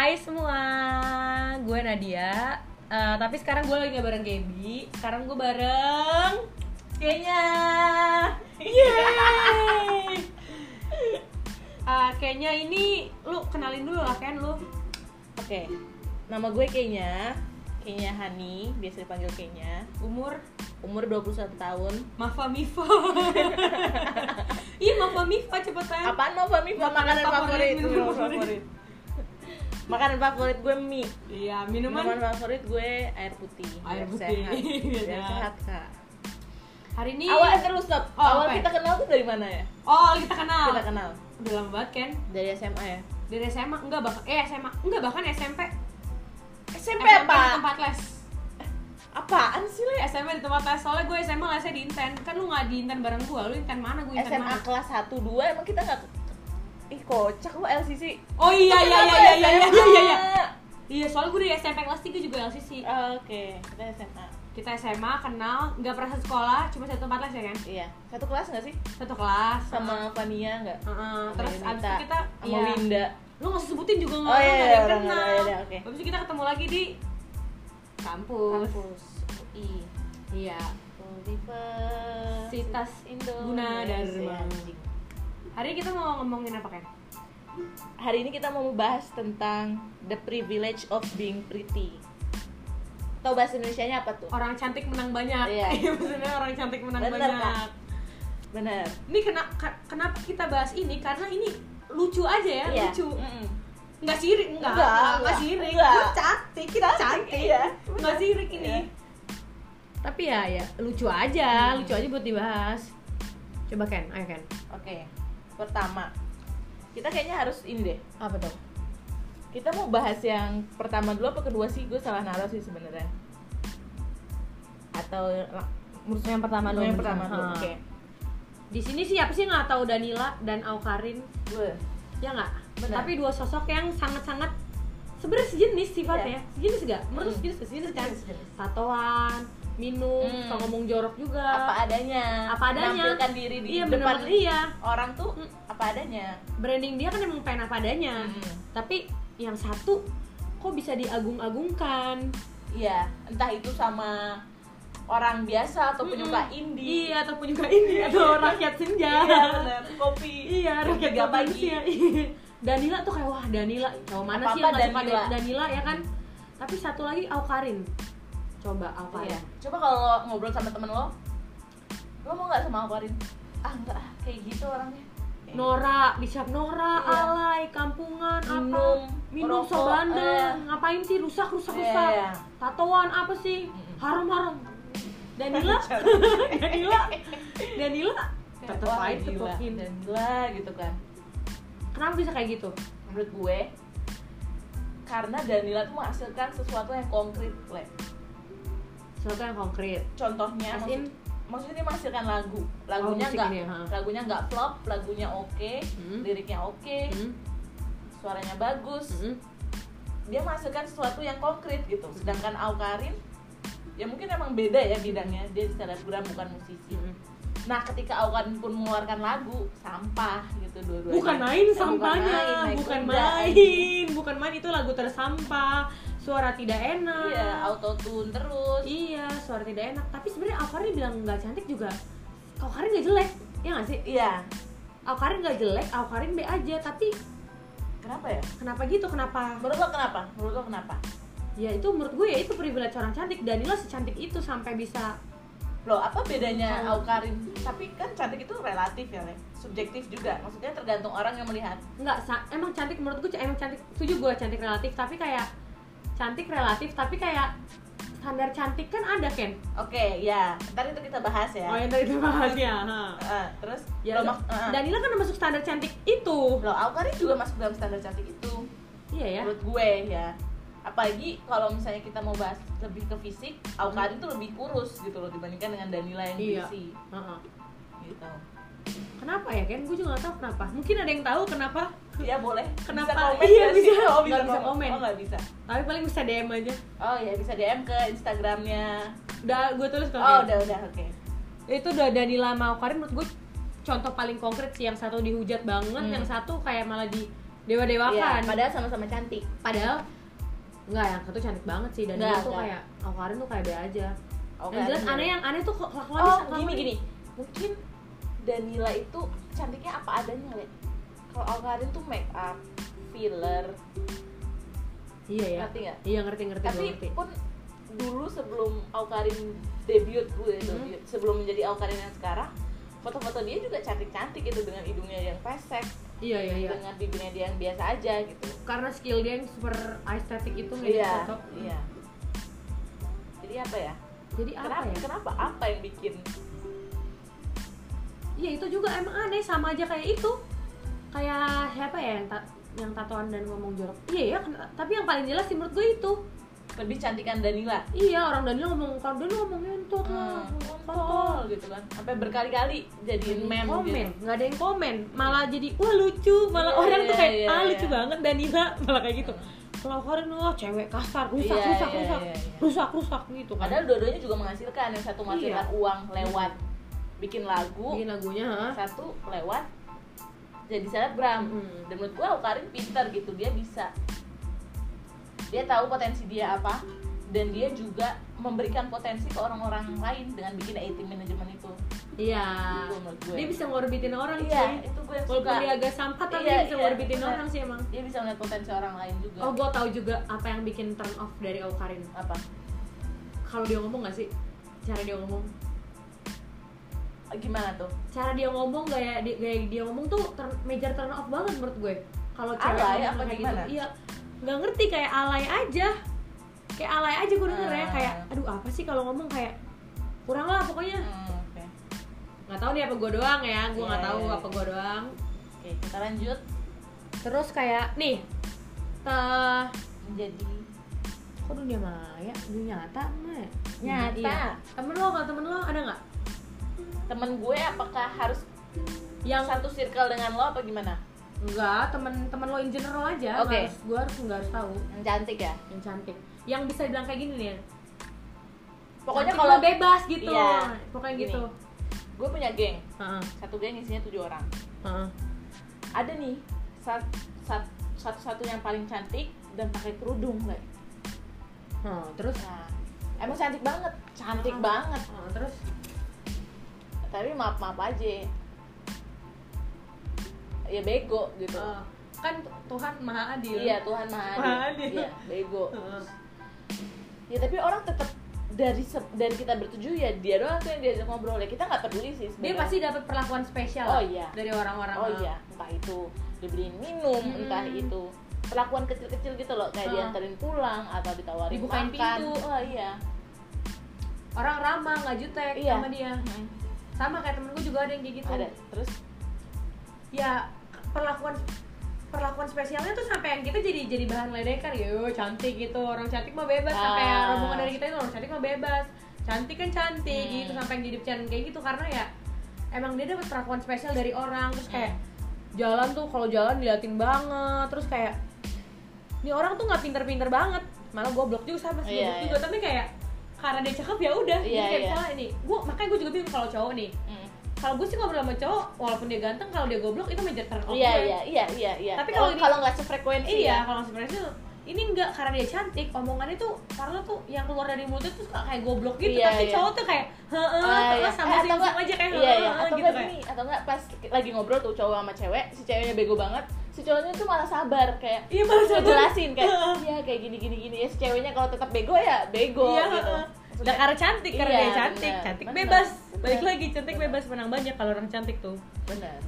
Hai semua, gue Nadia. Eh, tapi sekarang gue lagi gak bareng Gaby. Sekarang gue bareng kayaknya. Yeay. Eh, kayaknya ini lu kenalin dulu lah kan lu. Oke, nama gue kayaknya Kayaknya Hani, biasa dipanggil kayaknya Umur Umur 21 tahun Mafa Mifa. Iya Mafa Mifa cepetan. Apaan mau Fami? Makanan Makanan favorit, favorit, favorit. Makanan favorit gue mie Iya Minuman minuman. favorit gue air putih Air putih. sehat. Biar sehat kak Hari ini. Awal terus stop Oh, Awal ya? kita kenal tuh dari mana ya? Oh kita kenal. Kita kenal Udah lama banget kan? Dari SMA ya? Dari SMA enggak bahkan eh SMA enggak bahkan SMP. SMP di apa? tempat les. Apaan sih Le? SMA di tempat les soalnya gue SMA lesnya di Inten kan lu nggak di Inten bareng gue lu Inten mana gue Inten SMA mana kelas 1, 2 emang kita gak Ih kocak lu LCC oh iya iya iya iya iya iya SMA? iya iya iya. Soalnya gue dari SMP kelas 3 juga LCC Oke, kita SMA kita SMA kenal nggak pernah satu sekolah cuma satu tempat les ya kan? Iya, satu kelas gak sih? satu kelas. Sama Vania gak? Heeh, terus abis itu kita sama iya. Winda. Lu nggak sebutin juga nggak Oh, iya, nggak iya, ada yang nggak kenal. iya, oke. habis itu kita ketemu lagi di kampus, Kampus UI iya. Universitas Indo Guna Dharma. Hari ini kita mau ngomongin apa kan Hari ini kita mau membahas tentang the privilege of being pretty Tahu bahasa Indonesia-nya apa tuh? orang cantik menang banyak Iya. maksudnya orang cantik menang Bener, banyak Kak. Bener ini kena, kenapa kita bahas ini karena ini lucu aja ya Iya. lucu Mm-mm. nggak sirik nggak Enggak, nggak, enggak. sirik Enggak. Lu cantik kita Cantik, iya. nggak sirik ini Iya. tapi ya ya lucu aja Hmm. lucu aja buat dibahas coba Ken ayo Ken Oke, pertama. Kita kayaknya harus ini deh. Apa tuh? Kita mau bahas yang pertama dulu apa kedua sih? Gue salah naruh sih sebenarnya. Atau menurut yang pertama yang pertama dulu, oke. Di sini siapa sih nggak tahu Danila dan Aukarin? Gue ya nggak? Tapi dua sosok yang sangat-sangat sebenarnya sejenis sifatnya. Iya. sejenis gak menurut Hmm. sejenis sejenis kan? Sejenis, sejenis. tatoan minum Hmm. suka ngomong jorok juga. Apa adanya. Apa adanya. Menampilkan diri di iya depan bener-bener iya. orang tuh Hmm. apa adanya. Branding dia kan emang pengen apa adanya. Hmm. tapi yang satu kok bisa diagung-agungkan? Iya, entah itu sama orang biasa atau Mm-mm. penyuka indie. Iya atau penyuka ini atau rakyat senja. Iya kopi. Iya rakyat tiga pagi. Danila tuh kayak wah Danila cowok mana sih Apa-apa yang gak suka Danila. Da- Danila ya kan? Tapi satu lagi Aukarin coba Aukarin Iya. Coba kalau ngobrol sama temen lo, lo mau nggak sama Aquarin? Ah enggak, ah, kayak gitu orangnya. Kayak Nora, disiap Nora, Iya. alay, kampungan, Minum, apa? Minum merokok, so bandel, eh. ngapain sih rusak rusak Iya, rusak, iya. tatoan apa sih, haram haram. Danila, Danila, Danila, tetep aja gila, cepokin. dan gila gitu kan. Kenapa bisa kayak gitu? Menurut gue, karena Danila tuh menghasilkan sesuatu yang konkret, le. Sesuatu yang konkret. Contohnya, As maksud, maksudnya dia menghasilkan lagu, lagunya musik nggak, ya, lagunya nggak flop, lagunya oke, Hmm. liriknya oke, hmm, suaranya bagus, hmm, dia menghasilkan sesuatu yang konkret gitu. Sedangkan Aukarin ya mungkin emang beda ya bidangnya. Dia selebgram bukan musisi. Hmm. nah ketika Aukarin pun mengeluarkan lagu sampah gitu dua-duanya. Bukan main Eh, sampahnya, bukan kuda. main, bukan main itu lagu tersampah, suara tidak enak. iya auto tune terus Iya, suara tidak enak. Tapi sebenarnya Alkarin bilang nggak cantik juga. Alkarin nggak jelek, ya nggak sih? iya Alkarin nggak jelek, Alkarin B aja. Tapi kenapa ya kenapa gitu? Kenapa? menurut lo kenapa menurut lo kenapa Ya itu menurut gue ya itu privilege orang cantik. Danila secantik itu sampai bisa lo apa bedanya Oh. Aukarin tapi kan cantik itu relatif ya Le. subjektif juga maksudnya tergantung orang yang melihat nggak emang cantik menurut gue emang cantik. Setuju gue cantik relatif. Tapi kayak cantik relatif. Tapi kayak standar cantik kan ada kan? oke ya ntar itu kita bahas ya Oh yang tadi kita bahas ya. Eh, terus Ya, lo eh, Danila kan masuk standar cantik itu. lo Aukarin juga masuk dalam standar cantik itu Iya ya. menurut gue ya apalagi kalau misalnya kita mau bahas lebih ke fisik Aukarin tuh lebih kurus gitu loh dibandingkan dengan Danila yang Iya. berisi Heeh. gitu Kenapa ya Ken? Gue juga gak tahu kenapa. Mungkin ada yang tahu kenapa. ya boleh Kenapa? bisa komen Iya, bisa. oh, Nggak bisa komen. oh nggak bisa Tapi paling bisa DM aja. oh ya bisa DM ke Instagramnya Udah gue tulis kalau oh Ken. udah udah oke Itu udah Danila Maukarin menurut gue contoh paling konkret sih. Yang satu dihujat banget, Hmm. yang satu kayak malah di dewa Iya, dewakan padahal sama-sama cantik padahal nggak yang satu cantik banget sih dan Nggak, dia tuh nggak. kayak Awkarin tuh kayak be aja Oke, yang jelas ada. aneh yang aneh tuh kok kelakuan oh gini gini mungkin Danila itu cantiknya apa adanya le. Kalau Alkarin tuh make up filler. Iya ya. Ngerti nggak? Iya ngerti ngerti tapi ngerti. pun dulu sebelum Alkarin debut gue Hmm. debut sebelum menjadi Alkarin yang sekarang foto-foto dia juga cantik-cantik gitu dengan hidungnya yang pesek iya iya iya. dengan bibirnya dia yang biasa aja gitu. Karena skill dia yang super estetik itu ngedit iya foto. iya. Jadi apa ya? Jadi apa kenapa ya? kenapa apa yang bikin iya itu juga emang aneh sama aja kayak itu. Kayak siapa ya yang ta- yang tatoan dan ngomong jorok? Iya ya tapi yang paling jelas sih menurut gue itu. Lebih cantikan Danila. Iya orang Daniel ngomong kalau Daniel ngomong ngentot lah Hmm, foto kontol gitu kan. Sampai berkali-kali jadiin meme komen. gitu. nggak ada yang komen. Malah jadi wah lucu. Malah Iya, orang tuh iya, kayak iya, ah iya. lucu banget Danila. Malah kayak gitu. Kalau Karin wah cewek kasar rusak Iya, rusak iya, rusak iya, iya. rusak rusak gitu kan. Padahal dua-duanya juga menghasilkan yang satu menghasilkan Iya. uang lewat bikin lagu, bikin lagunya ha? satu lewat jadi selebgram. Mm-mm. Dan menurut gua Karin pintar gitu, dia bisa dia tahu potensi dia apa dan dia juga memberikan potensi ke orang-orang lain dengan bikin 18 management itu. iya Gitu gue. dia bisa ngorbitin orang Iya, sih itu gue yang walaupun suka. dia agak sampah tapi Iya, dia bisa iya, ngorbitin benar. orang sih emang Dia bisa melihat potensi orang lain juga. oh gue tahu juga apa yang bikin turn off dari Karin apa? kalau dia ngomong gak sih cara dia ngomong Gimana tuh? cara dia ngomong gaya di- gaya dia ngomong tuh turn, major turn off banget menurut gue kalau cewek Alay apa kayak gimana? gitu iya nggak ngerti kayak alay aja kayak alay aja gue denger ya Ah. kayak aduh apa sih kalau ngomong kayak kurang lah pokoknya Hmm, oke. nggak tahu nih apa gue doang ya gue nggak Iya, tahu iya, apa gue doang Oke, kita lanjut terus kayak nih teh menjadi kok dunia maya dunia nyata mah ya? Nyata. iya. temen lo kalau temen lo ada nggak temen gue apakah harus yang satu circle dengan lo apa gimana? enggak temen temen lo in general aja harus gue harus nggak harus tahu Yang cantik ya? yang cantik yang bisa dibilang kayak gini nih ya Pokoknya kalau bebas gitu Iya. pokoknya Gini. gitu gue punya geng, Heeh, satu geng isinya tujuh orang. heeh. Ada nih sat, sat, satu-satu yang paling cantik dan pakai kerudung, Le. Heeh, terus Nah, emang cantik banget, cantik Heeh. banget. Heeh, terus Tapi maaf maaf aja. Ya bego gitu. eh, kan Tuhan maha adil Iya Tuhan maha Maha adil. adil. Iya bego. Heeh. Ya tapi orang tetap dari dari kita bertujuh ya dia doang tuh yang diajak ngobrol ya kita nggak peduli sih dia sebenarnya. pasti dapat perlakuan spesial Oh, iya. dari orang-orang oh iya entah itu dibeliin minum Mm-mm. entah itu perlakuan kecil-kecil gitu loh kayak Oh. dianterin pulang atau ditawarin Dibukain makan pintu. oh iya orang ramah nggak jutek Iya. sama dia sama kayak temen gue juga ada yang kayak gitu. Ada terus? Ya perlakuan perlakuan spesialnya tuh sampai yang kita jadi jadi bahan ledekan. Yo cantik gitu orang cantik mah bebas. Sampai Ah. rombongan dari kita itu orang cantik mah bebas. Cantik kan cantik Hmm. gitu sampai yang jadi bercanda kayak gitu. Karena ya emang dia dapat perlakuan spesial dari orang. Terus kayak jalan tuh kalau jalan diliatin banget. Terus kayak ini orang tuh nggak pinter-pinter banget. Malah goblok juga sama sih goblok iya. juga. Tapi kayak karena dia cakep ya udah jadi kayak iya. misalnya ini gua makanya gue juga bingung kalau cowok nih Mm. kalau gue sih ngobrol sama cowok walaupun dia ganteng kalau dia goblok itu major turn off iya iya iya iya iya Tapi kalau kalau ini- kalau nggak sefrekuensi Iya, ya kalau tuh ini enggak karena dia cantik, omongannya tuh karena tuh yang keluar dari mulutnya tuh suka kayak goblok gitu, Iya, tapi iya. cowok tuh kayak heeh, Ah, iya. sama Eh, atau sing nggak- aja kayak iya iya atau gitu kayak. atau nggak pas lagi ngobrol tuh cowok sama cewek si ceweknya bego banget si cowoknya tuh malah sabar kayak Iya, malah sabar. ngejelasin kayak iya kayak gini gini gini ya si ceweknya kalau tetap bego ya bego Iya, gitu. Maksudnya- Nggak karena cantik, karena Iya, dia cantik, bener, cantik bener, bebas. bener, Balik lagi cantik bener. bebas menang banyak kalau orang cantik tuh. benar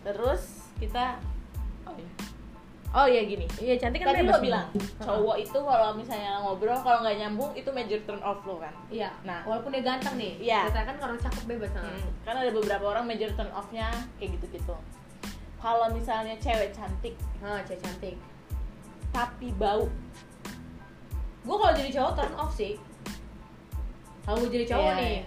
terus kita oh iya oh iya gini Iya, cantik kan tadi bebas. lo bilang cowok itu kalau misalnya ngobrol kalau nggak nyambung itu major turn off lo kan Iya. Nah. walaupun dia ganteng nih. Iya. Kita kan orang cakep bebas. Hmm, kan ada beberapa orang major turn off-nya kayak gitu-gitu. Kalau misalnya cewek cantik Heeh, cewek cantik. tapi bau, Gue kalau jadi cowok turn off sih. Kalau gue jadi cowok Iya, nih. iya.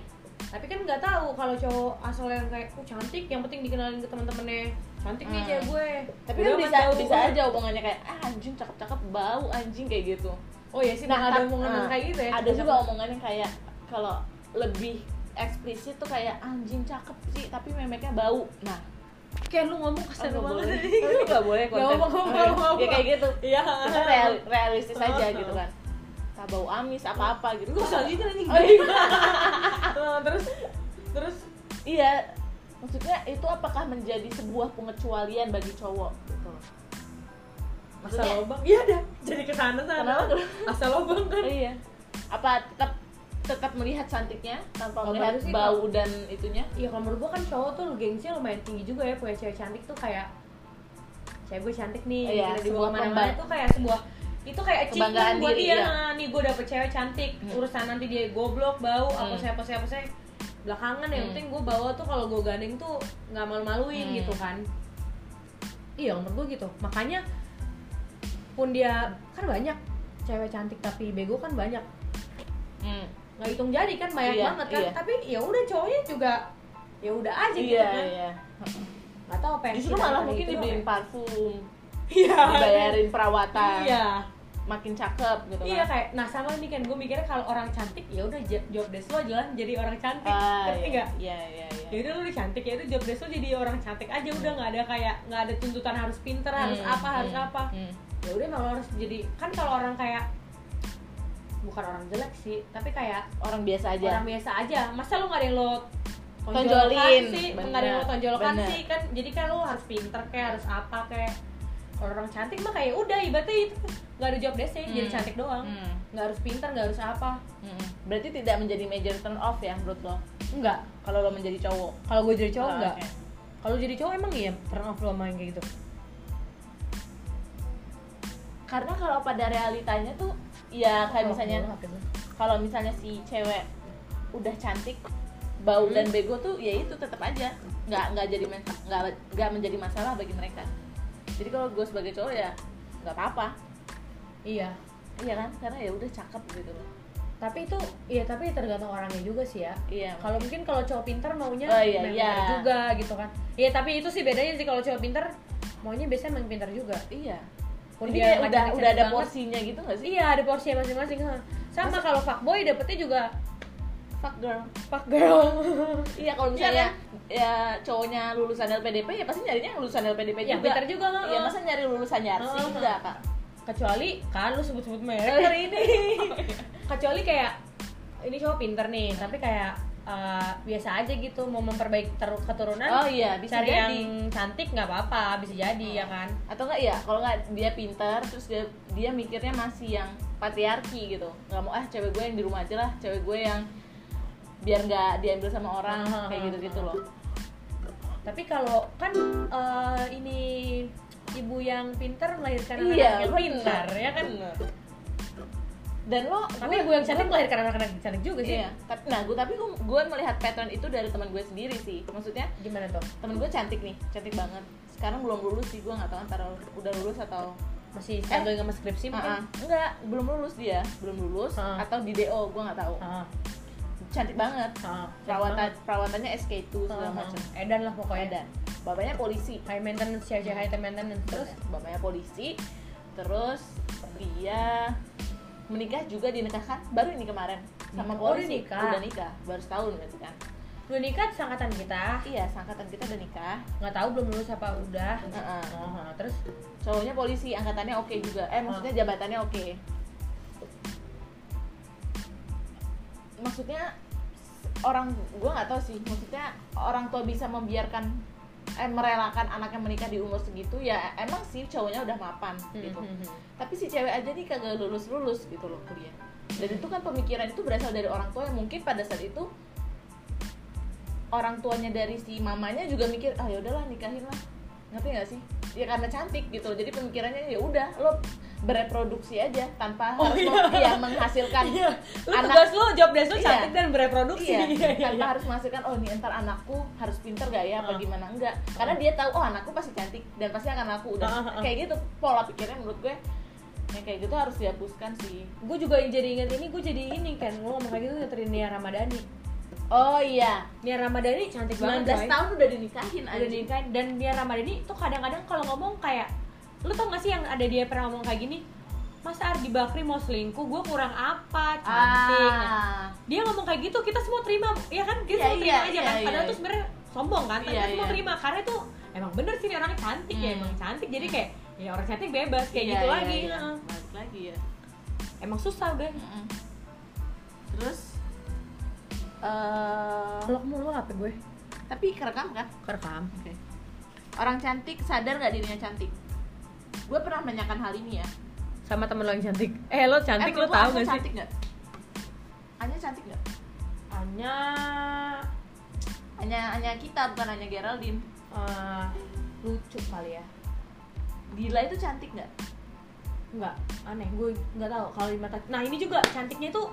Tapi kan nggak tahu kalau cowok asal yang kayak, oh cantik, yang penting dikenalin ke teman-temannya. Cantik nih Hmm. cewek gue. tapi kan bisa bisa aja omongannya kayak ah, anjing cakep-cakep bau anjing kayak gitu. Oh iya sih, nah, ada omongan nah, kayak gitu ya. Ada juga omongannya kayak kalau lebih eksplisit tuh kayak anjing cakep sih tapi memeknya bau. Nah, kayak lu ngomong kasar Oh, banget. boleh. Tapi nggak boleh konten. apa-apa, nggak apa-apa. ya kayak gitu. Iya. Kita real- realistis aja gitu kan. Tak bau amis apa apa gitu gue selanjutnya nih Oh, iya. Nah, terus terus? Iya. Maksudnya itu apakah menjadi sebuah pengecualian bagi cowok? Gitu. Asal lobang? Iya dah jadi ke sana sana Kenapa? asal lobang kan? Iya. Apa tetap tetap melihat cantiknya tanpa Kalau melihat bau dan itunya Iya kalau menurut gue kan cowok tuh gengsinya lumayan tinggi juga ya punya cewek cantik tuh kayak cewek gue cantik nih Iya, gitu, sebuah kebang- tuh kayak sebuah itu kayak achievement buat diri, dia iya. Nah, nih gue dapet cewek cantik Hmm. urusan nanti dia goblok bau apa Hmm. saya apa saya apa saya belakangan yang Hmm. penting gue bawa tuh kalau gue gandeng tuh nggak malu-maluin Hmm. gitu kan iya menurut gue gitu makanya pun dia kan banyak cewek cantik tapi bego kan banyak hmm. Nggak hitung jari kan banyak Iya, banget kan. iya. tapi ya udah cowoknya juga ya udah aja gitu iya kan. iya. Nggak tahu apa yang justru malah mungkin itu dibeliin apa. parfum iya. dibayarin perawatan iya. makin cakep gitu iya kan. kayak nah sama nih kan gue mikirnya kalau orang cantik ya udah job desk lo jelas jadi orang cantik. Ah, ngerti iya, nggak? Iya iya iya. Ya udah lu cantik ya itu job desk lo jadi orang cantik aja. Udah nggak ada kayak nggak ada tuntutan harus pinter harus Hmm, apa harus hmm, apa. hmm. ya udah emang lo harus jadi kan kalau orang kayak bukan orang jelek sih tapi kayak orang biasa aja. orang biasa aja. Masa lu nggak ada yang lo Tonjolin. tonjolkan sih? Bener, nggak ada yang lo tonjolkan bener. sih. Kan jadi kan lo harus pinter kayak harus apa kayak. Kalau orang cantik mah kayak udah ibaratnya itu. Nggak ada job desknya jadi Hmm. cantik doang. Hmm. nggak harus pinter nggak harus apa. Hmm. berarti tidak menjadi major turn off ya menurut lo? Enggak kalau lo menjadi cowok. Kalau gue jadi cowok Ah, enggak oke. kalau jadi cowok emang iya turn off lo main kayak gitu. Karena kalau pada realitanya tuh ya kayak Oh, misalnya kalau misalnya si cewek udah cantik bau Hmm. dan bego tuh ya itu tetap aja. Nggak nggak jadi nggak nggak menjadi masalah bagi mereka. Jadi kalau gue sebagai cowok ya nggak apa-apa. Iya. Iya kan? Karena ya udah cakep gitu loh. Tapi itu iya tapi tergantung orangnya juga sih ya. Iya. Kalau mungkin kalau cowok pinter maunya Oh, iya, memang iya. juga gitu kan. Iya tapi itu sih bedanya sih kalau cowok pinter maunya biasanya memang pinter juga. Iya Jadi dia udah udah ada banget. porsinya gitu nggak sih? Iya ada porsinya masing-masing sama kalau fuckboy dapetnya juga fuck girl. Fuck girl. Iya kalau Iya misalnya ya cowoknya lulusan LPDP ya pasti nyarinya yang lulusan LPDP Yang juga. pintar juga, iya masa nyari lulusan Yarsi Ha, ha. enggak kak. Kecuali kan lu sebut-sebut merek hari ini. Kecuali kayak ini cowok pinter nih tapi kayak eh, biasa aja gitu mau memperbaiki keturunan oh iya bisa cari jadi. yang cantik nggak apa-apa bisa jadi ya kan? Atau enggak ya kalau nggak dia pintar terus dia dia mikirnya masih yang patriarki gitu. Nggak mau ah cewek gue yang di rumah aja lah cewek gue yang biar nggak diambil sama orang Ah, kayak gitu gitu loh. Tapi kalau kan eh, ini ibu yang pinter melahirkan anak iya yang pintar ya kan? Benar. dan lo tapi gue- ibu yang cantik melahirkan anak-anak cantik juga sih. Iya tapi nah gue tapi gue, gue melihat pattern itu dari teman gue sendiri sih. Maksudnya gimana tuh? temen gue cantik nih cantik banget. Sekarang belum lulus sih gue nggak tahu antara udah lulus atau masih struggling sama skripsi Ah, mungkin enggak belum lulus dia. Belum lulus Ah. atau di do gue nggak tahu. Ah, cantik banget. Ah, perawatan perawatannya SK2 segala ah. macam edan lah pokoknya. Dan bapaknya polisi. High maintenance cewek high maintenance. Terus bapaknya polisi terus dia menikah juga dinikahkan baru ini kemarin sama Oh, udah polisi nikah. udah nikah. Baru setahun berarti kan. Lu nikah sangkatan kita. Iya sangkatan kita udah nikah. Nggak tahu belum lulus apa udah. Heeh. Oh, terus? Cowoknya polisi angkatannya oke juga. Eh maksudnya jabatannya oke. Maksudnya orang gue nggak tahu sih. Maksudnya orang tua bisa membiarkan eh merelakan anaknya menikah di umur segitu ya emang sih cowoknya udah mapan gitu. Hmm, hmm. tapi si cewek aja nih kagak lulus lulus gitu loh kuliah dan itu kan pemikiran itu berasal dari orang tua yang mungkin pada saat itu orang tuanya dari si mamanya juga mikir ah ya udahlah nikahin lah ngerti gak sih ya karena cantik gitu jadi pemikirannya ya udah lo bereproduksi aja tanpa Oh, harus iya. mem- ya, menghasilkan Iya, lu anak tugas lu job desk lu Iya. cantik dan bereproduksi iya, Iya, iya, tanpa iya. harus menghasilkan oh nih ntar anakku harus pinter gak ya apa Ah. gimana enggak karena dia tahu oh anakku pasti cantik dan pasti akan laku udah Ah, ah, ah. kayak gitu pola pikirnya menurut gue yang kayak gitu harus dihapuskan sih. Gue juga yang jadi inget ini gue jadi ini kan lu ngomong kayak gitu ngeterin Nia Ramadhani. Oh iya. Nia Ramadhani cantik 19 banget coy. tahun udah dinikahin udah anjing. dinikahin. Dan Nia Ramadhani tuh kadang-kadang kalau ngomong kayak lu tau gak sih yang ada dia pernah ngomong kayak gini? Masa Ardi Bakri mau selingkuh gue kurang apa cantik. Nah, ah. dia ngomong kayak gitu kita semua terima. Ya kan? Kita Iya, semua terima iya, aja iya, kan? iya, padahal iya. tuh sebenarnya sombong kan? Tapi Iya, aku mau iya. terima. Karena itu emang bener sih nih orangnya cantik ya Hmm. emang cantik. Jadi kayak ya orang cantik bebas kayak Iya, gitu iya, lagi iya. Heeh. balik lagi ya emang susah udah Mm-mm. terus eh kalau kamu lu apa gue tapi kerekam kan kerekam Oke. Orang cantik sadar nggak dirinya cantik? Gue pernah menanyakan hal ini ya. sama temen lo yang cantik eh lo cantik eh, lo Anya gak sih cantik nggak? Anya cantik nggak? hanya Anya Anya kita bukan Anya Geraldine. eh, lucu kali ya Dila itu cantik nggak? Enggak, aneh. Gue nggak tahu kalau di mata. Nah ini juga cantiknya tuh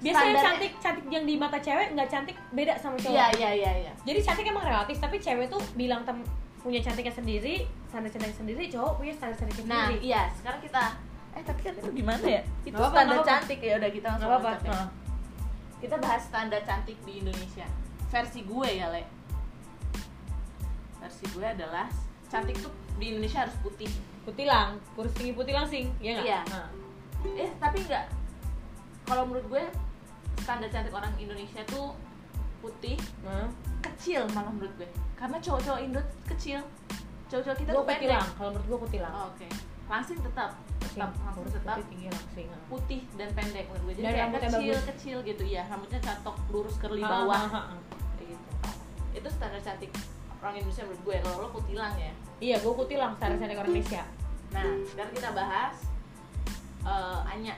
biasanya Standarnya- cantik cantik yang di mata cewek nggak cantik beda sama cowok. Iya iya iya iya. Jadi cantik emang relatif, tapi cewek tuh bilang tem punya cantiknya sendiri, standar cantiknya sendiri, cowok punya standar cantiknya Nah sendiri. iya sekarang kita eh tapi kan itu gimana ya? Itu Nggak apa-apa, standar nggak apa-apa. cantik ya udah kita langsung Nggak apa-apa. loncat ya. Nah. Kita bahas standar cantik di Indonesia. Versi gue ya le. Versi gue adalah cantik tuh di Indonesia harus putih. Putilang, kurus tinggi putih langsing, ya nggak? Iya. Nah. eh tapi enggak kalau menurut gue standar cantik orang Indonesia tuh putih Nah. kecil malah menurut gue karena cowok-cowok Indo kecil cowok-cowok kita Gue tuh pendek putilang, kalau menurut gue putilang. oh, oke langsing tetap tetap Langsing, tetap putih tinggi langsing. nah. putih dan pendek menurut gue jadi kayak kecil bagus. kecil gitu ya rambutnya catok lurus curly Ah, bawah ah, ah, ah. kayak gitu itu standar cantik orang Indonesia menurut gue kalau lo putilang ya. Iya, gue putilang standar cantik orang Indonesia. nah sekarang kita bahas eh, Anya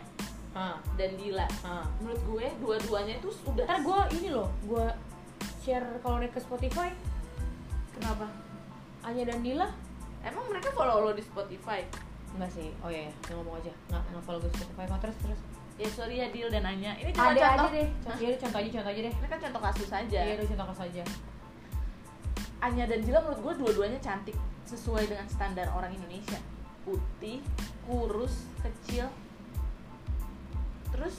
Ah, dan Dila. Ah. menurut gue dua-duanya itu sudah Ntar gue ini loh, gue share kalau naik ke Spotify, kenapa? Anya dan Dila? Emang mereka follow lo di Spotify? Enggak sih, oh iya, ya. ngomong aja. Nggak, nggak follow gue Spotify. Kok terus terus. Ya sorry ya Dil dan Anya. Ini cuma Ada contoh. aja deh, contoh, iya, contoh aja, contoh aja deh. Ini kan contoh kasus aja. Iya, contoh kasus aja Anya dan Dila menurut gue dua-duanya cantik Sesuai dengan standar orang Indonesia. Putih, kurus, kecil. Terus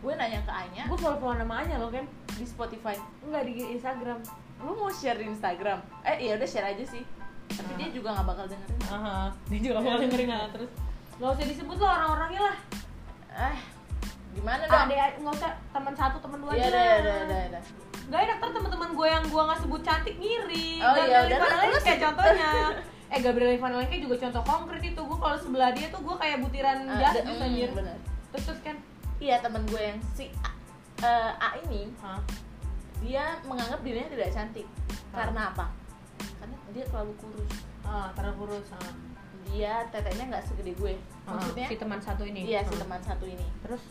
gue nanya ke Anya Gue follow-follow nama Anya loh kan di Spotify. Enggak di Instagram. Lu mau share di Instagram? Eh iya udah share aja sih. Tapi Ah. dia juga gak bakal dengerin Aha, dia juga mau dengerin lah terus. Gak usah disebut lah orang-orangnya lah. Eh gimana dong? Ada, nggak usah teman satu, teman dua Iya aja udah lah. udah udah udah Gak enak ntar teman-teman gue yang gue nggak sebut cantik ngiri Oh, iya, Gabriel Alenke sebut. contohnya Eh Gabriel Ivan Alenke juga contoh konkret itu Gue kalau sebelah dia tuh gue kayak butiran Ah, jas mm, anjir bener. Terus terus kan Iya temen gue yang si A, eh, A ini Hah? dia menganggap dirinya tidak cantik Ah. karena apa? Karena dia terlalu kurus. Ah, terlalu kurus ah. Dia tetenya nggak segede gue. Ah, Maksudnya? si teman satu ini Iya si teman satu ini. Terus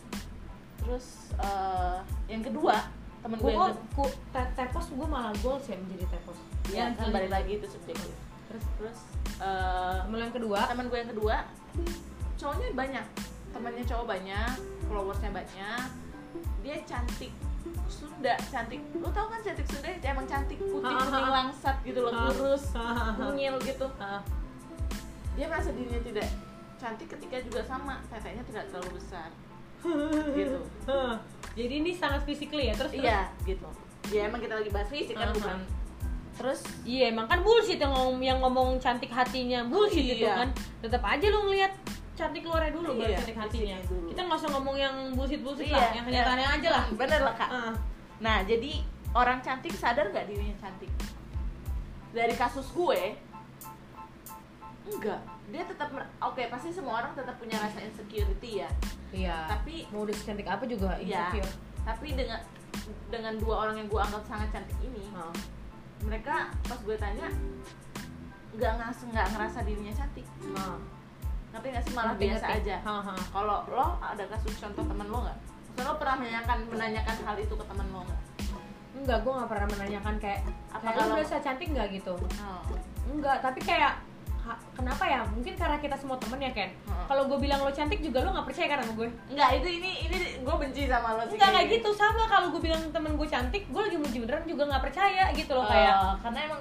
Terus eh, yang kedua temen gue gue yang ku, te- tepos gue malah goals ya menjadi tepos. Ya, kan lanjut. balik lagi itu subjektif. terus? Terus eh, temen yang kedua? teman gue yang kedua cowoknya banyak. Temannya cowok banyak followersnya banyak. Dia cantik Sunda cantik. Lu tau kan cantik Sunda emang cantik putih putih langsat gitu loh kurus mungil gitu. Dia merasa dirinya tidak cantik ketika juga sama. Tetenya tidak terlalu besar gitu jadi ini sangat physically ya terus terus- iya gitu ya emang kita lagi bahas fisik kan Ah, bukan ah. terus Iya emang kan bullshit yang ngomong, yang ngomong cantik hatinya bullshit itu Iya. kan Tetap aja lu ngeliat cantik luarnya dulu baru Iya, cantik hatinya dulu. Kita nggak usah ngomong yang bullshit bullshit Iya, lah Yang kenyataannya iya. aja lah bener lah kak Ah. Nah, jadi orang cantik sadar nggak dirinya cantik? Dari kasus gue, enggak. Dia tetap, oke pasti semua orang tetap punya rasa insecurity ya. Iya Tapi- mau udah cantik apa juga Iya. insecure Tapi dengan dengan dua orang yang gue anggap sangat cantik ini, Ah. mereka pas gue tanya nggak ngerasa nggak ngerasa dirinya cantik. Ah. Ngerti nggak sih malah Ngerti, biasa ngerti. aja. Kalau lo ada kasus contoh temen lo nggak? Lo pernah menanyakan menanyakan hal itu ke temen lo nggak? Enggak, gue gak pernah menanyakan kayak Apa Kayak kalau- berasa cantik nggak gitu Oh. Enggak, tapi kayak Kenapa ya? Mungkin karena kita semua temen ya Ken Heeh. Kalau gue bilang lo cantik juga lo gak percaya kan sama gue Enggak, itu ini ini gue benci sama lo sih. Enggak kayak gitu sama kalau gue bilang temen gue cantik, gue lagi muji beneran juga nggak percaya gitu loh kayak. Eh, karena emang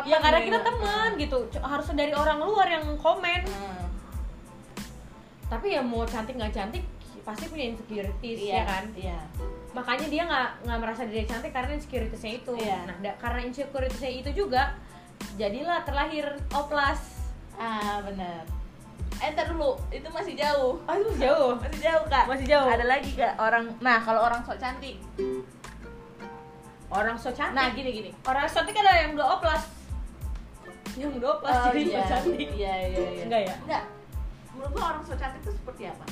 Ya karena gitu. kita teman gitu, harus dari orang luar yang komen. Hmm. Tapi ya mau cantik nggak cantik pasti punya insecurities Iya ya kan. Iya. Makanya dia nggak nggak merasa diri cantik karena insecuritiesnya itu. Iya. Nah da- karena insecuritiesnya itu juga jadilah terlahir oplas. Ah benar. Eh ntar dulu, itu masih jauh. Oh itu jauh. Masih jauh kak. Masih jauh. Ada lagi kak orang. Nah kalau orang sok cantik, orang so cantik nah gini gini orang so cantik ada yang udah oplas yang udah oplas Oh, jadi iya. so cantik iya iya iya enggak ya enggak menurut gua orang so cantik itu seperti apa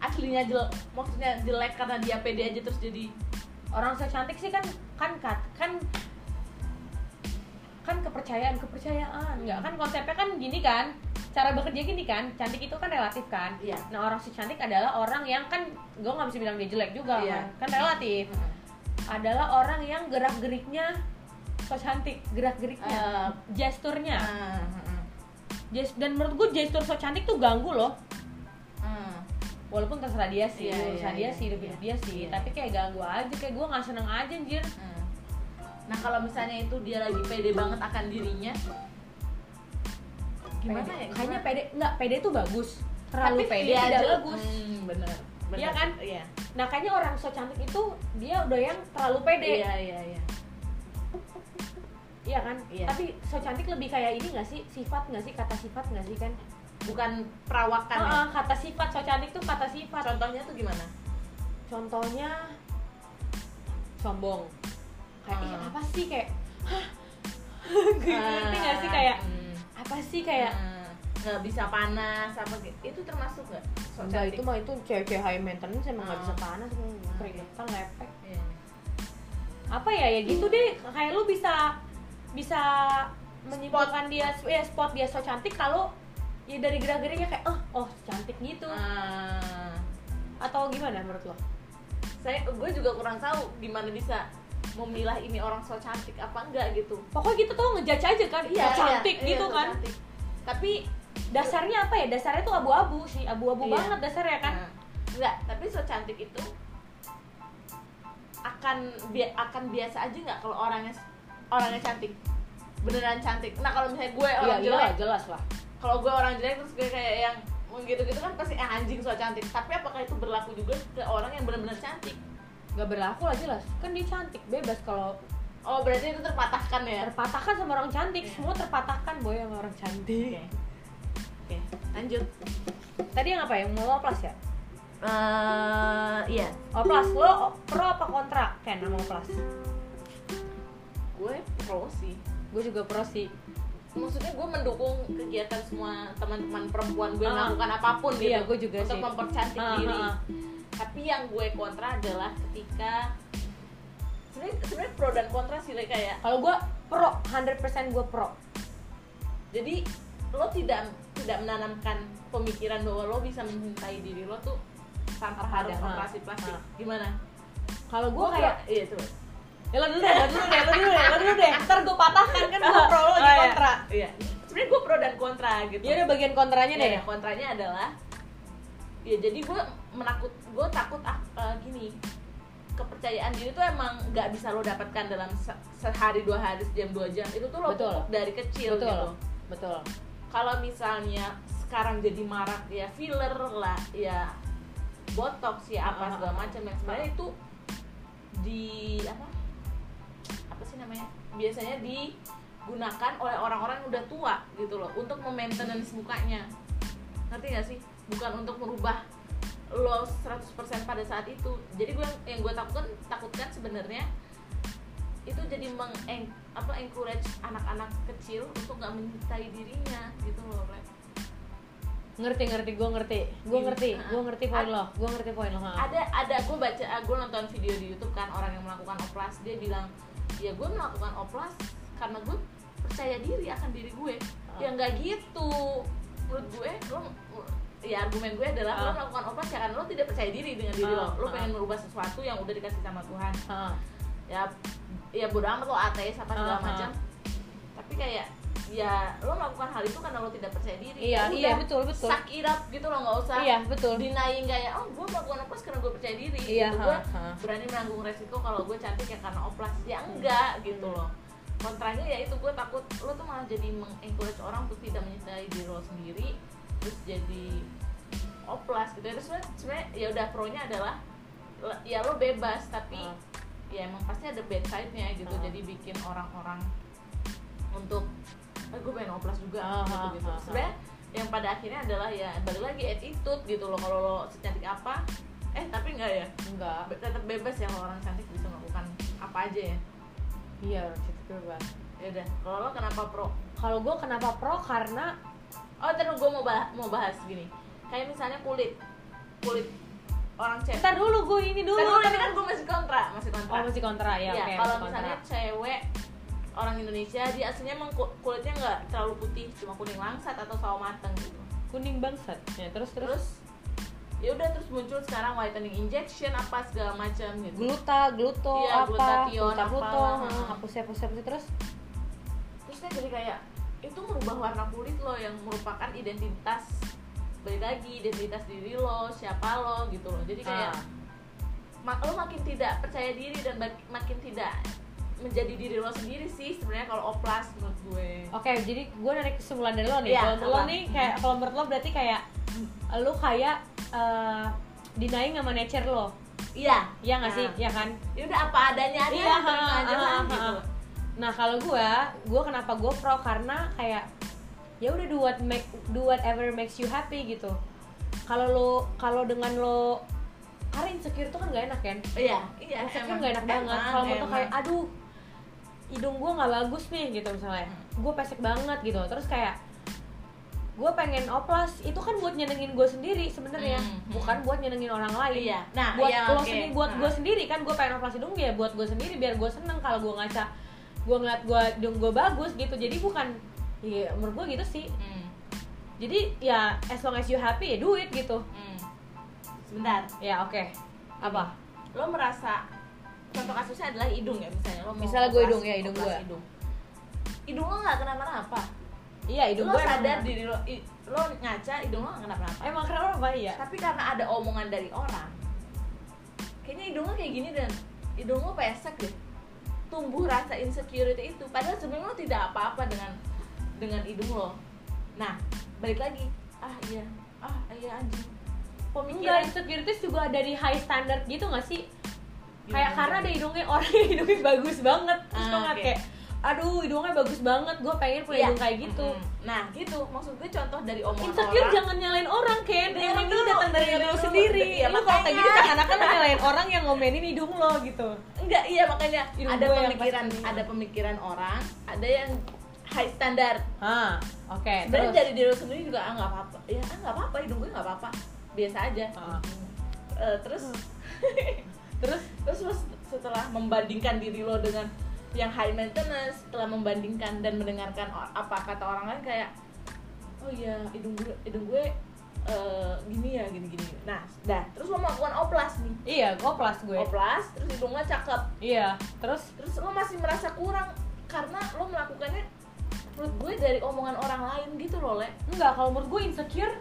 aslinya jelek maksudnya jelek karena dia pede aja terus jadi orang so cantik sih kan kan kan kan kan kepercayaan kepercayaan nggak kan konsepnya kan gini kan cara bekerja gini kan cantik itu kan relatif kan Iya. nah orang so cantik adalah orang yang kan gue nggak bisa bilang dia jelek juga Iya. kan kan relatif adalah orang yang gerak geriknya so cantik gerak geriknya gesturnya Ah, ah, ah. Gest- dan menurut gue gestur so cantik tuh ganggu loh Ah. walaupun terserah dia sih Iya, urusan iya, dia iya. sih hidup hidup dia sih Iya. tapi kayak ganggu aja kayak gue nggak seneng aja anjir Hmm. Nah kalau misalnya itu dia lagi pede banget akan dirinya, gimana Pede. ya? kayaknya pede nggak pede tuh bagus terlalu Tapi pede tidak bagus Hmm, bener. bener. Iya kan? Iya. nah kayaknya orang so cantik itu dia udah yang terlalu pede Iya iya iya. Iya kan Iya. tapi so cantik lebih kayak ini nggak sih sifat nggak sih kata sifat nggak sih kan Bukan perawakan ya. Kata sifat so cantik tuh kata sifat Contohnya tuh gimana? contohnya sombong kayak Hmm. apa sih kayak hah ngerti nggak sih kayak Hmm. apa sih kayak Hmm. nggak bisa panas apa gitu. Itu termasuk nggak? So itu mah itu cewek-cewek high maintenance emang nggak Oh. bisa panas keringetan lepek Iya. apa ya ya gitu deh kayak lu bisa bisa menyimpulkan dia ya spot dia so cantik kalau ya dari gerak-geriknya kayak oh oh cantik gitu Ah. atau gimana menurut lo saya gue juga kurang tahu gimana bisa memilah ini orang so cantik apa enggak gitu. pokoknya gitu tuh ngejudge aja kan so cantik iya, gitu so kan. cantik. Tapi dasarnya apa ya? Dasarnya tuh abu-abu sih abu-abu Iya. banget dasarnya kan. Nah, enggak, tapi so cantik itu akan bi- akan biasa aja nggak kalau orangnya orangnya cantik? Beneran cantik. Nah kalau misalnya gue orang iya jelek jelas lah. kalau gue orang jelek terus gue kayak yang gitu-gitu kan pasti eh, anjing so cantik. Tapi apakah itu berlaku juga ke orang yang benar-benar cantik nggak berlaku lah jelas. Kan dia cantik bebas kalau oh berarti itu terpatahkan ya? Terpatahkan sama orang cantik. Iya. semua terpatahkan boy sama orang cantik. Oke. Oke lanjut. Tadi yang apa yang mau oplas ya? Eh iya. Oplas. Lo pro apa kontra? Ken sama oplas. Gue pro sih. Gue juga pro sih. Maksudnya gue mendukung kegiatan semua teman-teman perempuan gue Ah. melakukan apa pun gitu Iya, gue juga untuk sih. mempercantik Ah, diri. ah, ah. Tapi yang gue kontra adalah ketika sebenarnya pro dan kontra sih kayak kalau gue pro 100% gue pro. Jadi lo tidak tidak menanamkan pemikiran bahwa lo bisa mencintai diri lo tuh tanpa harus ada, ah. operasi plastik. Ah. gimana? Kalau gue kayak iya tuh ya lo dulu deh lo dulu deh lo dulu deh lo dulu deh. Ntar gue patahkan kan gue pro lo lagi Oh, iya. kontra. Iya. Sebenarnya gue pro dan kontra gitu. Ya udah bagian kontranya deh. Ya, kontranya adalah ya jadi gue menakut gue takut ah, eh, gini kepercayaan diri tuh emang nggak bisa lo dapatkan dalam se- sehari dua hari sejam dua jam. Itu tuh lo Betul. dari kecil betul. gitu. Betul. Kalau misalnya sekarang jadi marak ya filler lah ya botox ya apa ah, segala ah. macam yang sebenarnya itu di apa? Apa sih namanya? Biasanya digunakan oleh orang-orang yang udah tua gitu loh untuk memaintenance mukanya. Ngerti gak sih? Bukan untuk merubah lo 100% pada saat itu. Jadi gue yang gue takutkan takutkan sebenarnya itu jadi meng apa encourage anak-anak kecil untuk nggak mencintai dirinya gitu loh Le. ngerti ngerti gue ngerti. Gue Gini, ngerti gue ngerti poin lo gue ngerti poin lo ada ada gue baca gue nonton video di YouTube kan orang yang melakukan oplas dia bilang ya gue melakukan oplas karena gue percaya diri akan diri gue. Ah. ya nggak gitu. Menurut gue lo ya argumen gue adalah lo Ah. melakukan ya karena lo tidak percaya diri dengan diri Ah, lo lo ah. pengen merubah sesuatu yang udah dikasih sama Tuhan Ha. ya ya bodo amat lo ateis apa segala Ah, ah. macam tapi kayak ya lo melakukan hal itu karena lo tidak percaya diri Iya, Ya iya, udah, betul, betul. up gitu lo nggak usah iya betul denying kayak oh gue melakukan oplas karena gue percaya diri Iya, gitu. gue berani menanggung resiko kalau gue cantik ya karena oplas ya enggak gitu Hmm. loh kontranya ya itu gue takut lo tuh malah jadi mengencourage orang untuk tidak mencintai diri lo sendiri terus jadi oplas gitu. Terus sebenarnya- ya udah pro nya adalah ya lo bebas tapi Ah. ya emang pasti ada bad side nya gitu. Ah. jadi bikin orang-orang untuk eh, gue pengen oplas juga Ah, gitu ah, gitu. ah, ah. sebenarnya yang pada akhirnya adalah ya balik lagi attitude gitu loh. Kalau lo secantik apa eh tapi enggak ya? Enggak. Be- tetap bebas ya kalau orang cantik bisa melakukan apa aja ya. Iya orang insecure banget ya udah kalau lo kenapa pro? Kalau gue kenapa pro? Karena oh terus gue mau bahas mau bahas gini. Kayak misalnya kulit kulit orang cewek ntar dulu gue ini dulu. Ntar dulu ini kan gue masih kontra masih kontra. Oh masih kontra ya Iya, oke kalau misalnya cewek orang Indonesia dia aslinya emang ku- kulitnya nggak terlalu putih cuma kuning langsat atau sawo mateng gitu. Kuning bangsat. Ya terus terus, terus ya udah terus muncul sekarang whitening injection apa segala macam gitu. Gluta gluto Iya, apa? gluta gluto apalah. hmm, hapus hapus hapus terus? Terus saya jadi kayak itu merubah warna kulit lo yang merupakan identitas balik lagi identitas diri lo siapa lo gitu loh jadi kayak Ah. mak lo makin tidak percaya diri dan makin tidak menjadi diri lo sendiri sih sebenarnya kalau oplas menurut gue Oke, jadi gue narik kesimpulan dari lo nih. Iya, kalau lo nih kayak kalau menurut lo berarti kayak lo kayak uh, denying sama nature lo. iya Iya nggak sih? Iya kan? ya udah apa adanya aja Iya, terima aja gitu. Nah, kalau gue, gue kenapa gue pro karena kayak ya udah do what make do whatever makes you happy gitu. Kalau lo kalau dengan lo karena insecure itu kan gak enak kan? iya iya Insecure emang. gak enak banget. Kalau lo emang. kayak aduh hidung gue nggak bagus nih gitu misalnya gue pesek banget gitu terus kayak gue pengen oplas itu kan buat nyenengin gue sendiri sebenarnya Hmm, hmm. bukan buat nyenengin orang lain Iya. Nah, buat iya, lo oke. sendiri buat Nah. gue sendiri kan gue pengen oplas hidung ya buat gue sendiri biar gue seneng kalau gue ngaca gue ngeliat gue hidung gue bagus gitu. Jadi bukan ya menurut gue gitu sih. Hmm, jadi ya as long as you happy ya do it gitu. Hmm. sebentar. Ya oke. Apa? Lo merasa contoh kasusnya adalah hidung ya misalnya. Lo mau Misalnya gue hidung, ya, hidung gue. hidung. Hidung lo nggak kenapa-napa. Iya hidung lo gue sadar emang, diri lo i- lo ngaca hidung lo nggak kenapa-napa. Emang kenapa apa ya? Tapi karena ada omongan dari orang kayaknya hidung lo kayak gini dan hidung lo pesek deh tumbuh rasa insecurity itu padahal sebenarnya lo tidak apa-apa dengan dengan hidung lo nah balik lagi ah iya ah iya anjing Enggak, pemikiran insecurities juga dari high standard gitu gak sih? Kayak Gimana? karena ada hidungnya orang yang hidungnya bagus banget Terus Ah, ngeliat oke. kayak Aduh hidungnya bagus banget, gue pengen punya Iya. hidung kayak gitu. Nah gitu maksud gue contoh dari omongan Insecure orang. jangan nyalain orang Ken. Emang ini datang dari diri lo sendiri. Iya, Lo kalau kayak makanya. gitu seakan-akan lo nyalain orang yang ngomenin hidung lo gitu. Enggak iya makanya Hidung ada yang pemikiran ada pemikiran orang ada yang high standard. Ah, oke sebenarnya terus? dari diri lo sendiri juga ah nggak apa-apa. Ya ah nggak apa-apa hidung gue nggak apa-apa. Biasa aja. Ah. Eh, terus? Terus? Terus lo setelah membandingkan diri lo dengan yang high maintenance setelah membandingkan dan mendengarkan apa kata orang lain kayak oh iya hidung gue hidung gue eh, gini ya gini gini. Nah dah terus lo melakukan oplas nih. Iya, plus gue. Oplas terus hidungnya cakep. Iya, terus? Terus lo masih merasa kurang karena lo melakukannya menurut gue dari omongan orang lain gitu loh le. Enggak, kalau menurut gue insecure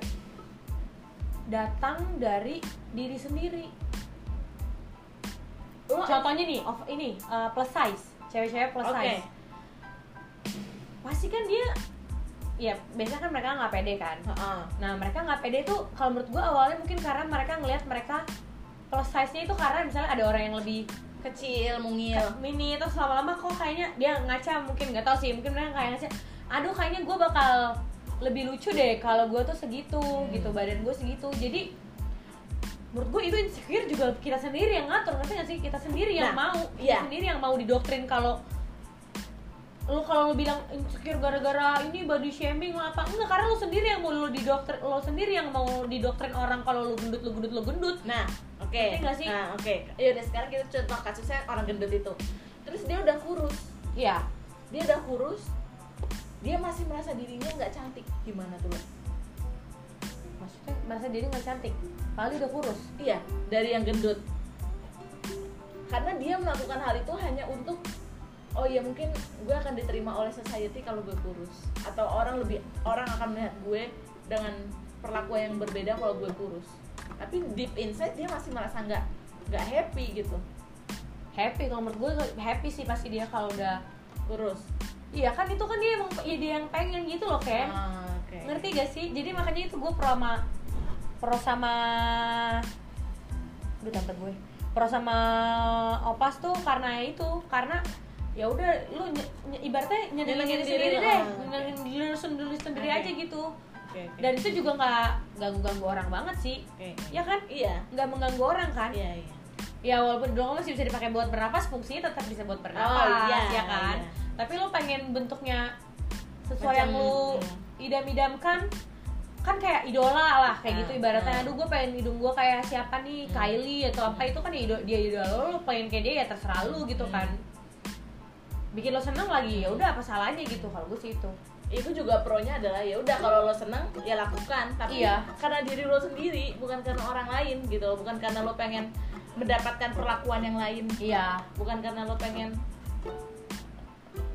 datang dari diri sendiri. Lo Contohnya nih, of ini uh, plus size, cewek-cewek plus Oke. size. Pasti kan dia, ya biasanya kan mereka nggak pede kan. Heeh. Nah mereka nggak pede tuh kalau menurut gue awalnya mungkin karena mereka ngelihat mereka plus size-nya itu karena misalnya ada orang yang lebih kecil mungil mini terus lama-lama kok kayaknya dia ngaca mungkin nggak tahu sih mungkin mereka kayak ngaca aduh kayaknya gue bakal lebih lucu deh kalau gue tuh segitu gitu badan gue segitu jadi menurut gue itu insecure juga kita sendiri yang ngatur ngerti gak sih? Kita sendiri yang Nah, mau kita iya. sendiri yang mau didoktrin kalau lu kalau lu bilang insecure gara-gara ini body shaming lah apa enggak karena lu sendiri yang mau lu didoktrin lu sendiri yang mau didoktrin orang kalau lu gendut lu gendut lu gendut. Nah oke. Ngerti nggak sih? nah oke. Ya udah sekarang kita contoh kasusnya orang gendut itu. Terus dia udah kurus. Iya. Dia udah kurus dia masih merasa dirinya nggak cantik. Gimana tuh maksudnya merasa diri nggak cantik. Kali udah kurus. Iya dari yang gendut. Karena dia melakukan hal itu hanya untuk oh ya mungkin gue akan diterima oleh society kalau gue kurus. Atau orang lebih orang akan melihat gue dengan perlakuan yang berbeda kalau gue kurus. Tapi deep inside dia masih merasa nggak nggak happy gitu. Happy kalau menurut gue happy sih pasti dia kalau udah kurus. Iya kan itu kan dia emang ya dia yang pengen gitu loh Ken. Ah, oke ngerti gak sih jadi makanya itu gue pro sama pro sama udah tante gue pro sama opas tuh karena itu karena ya udah lu nye- nye- ibaratnya nyenengin Nyenengin diri diri sendiri deh ah. nyenengin diri lu sendiri sendiri Oke. aja gitu Oke, oke. dan itu juga nggak ganggu ganggu orang banget sih Oke, oke. ya kan iya nggak mengganggu orang kan iya iya ya walaupun dong masih bisa dipakai buat bernapas fungsinya tetap bisa buat bernapas Oh, iya, ya kan iya. tapi lo pengen bentuknya sesuai Macam, yang lo. Idam-idamkan kan kayak idola lah kayak Ah, gitu ibaratnya ah. aduh gue pengen hidung gue kayak siapa nih Hmm. Kylie atau apa itu kan ido dia idola lo, pengen kayak dia ya terserah lo gitu Hmm. kan bikin lo seneng lagi ya udah apa salahnya gitu kalau gue sih itu itu juga pronya adalah ya udah kalau lo seneng ya lakukan tapi Iya. karena diri lo sendiri bukan karena orang lain gitu bukan karena lo pengen mendapatkan perlakuan yang lain iya bukan karena lo pengen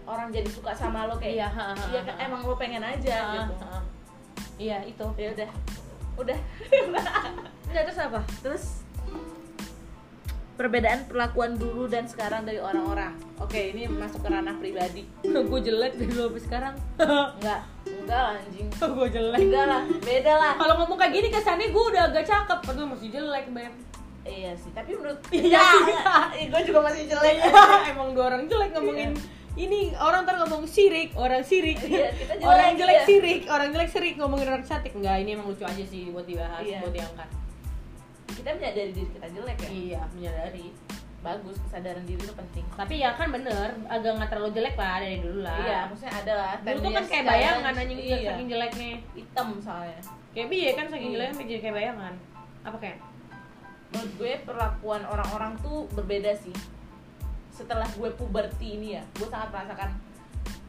orang jadi suka sama lo kayak Iya, ha, ha, iya ha, ha. emang lo pengen aja Ah, gitu. iya itu. Ya udah. Udah. Nggak terus apa? Terus perbedaan perlakuan dulu dan sekarang dari orang-orang. Oke ini masuk ke ranah pribadi. Gue jelek dari dulu sampai sekarang. Enggak enggak lah anjing. Gue jelek. Enggak lah beda lah. Kalau ngomong kayak gini kesannya gue udah agak cakep. Padahal masih jelek beb. Iya sih tapi menurut Iya gue juga masih jelek. Emang dua orang jelek ngomongin ini orang ntar ngomong sirik orang sirik. Iya, jelek, orang jelek iya. sirik orang jelek sirik ngomongin orang cantik. Enggak ini emang lucu aja sih buat dibahas Iya. buat diangkat. Kita menyadari diri kita jelek ya? Iya menyadari. Bagus kesadaran diri itu penting. Tapi ya kan bener agak nggak terlalu jelek lah dari dulu lah. Iya maksudnya ada lah dulu tuh kan kayak bayangan anjing iya. saking jeleknya. Hitam soalnya. Kayak biye kan saking Iya. jeleknya jadi kayak bayangan. Apa kayak? Menurut gue perlakuan orang-orang tuh berbeda sih setelah gue puberti ini ya gue sangat merasakan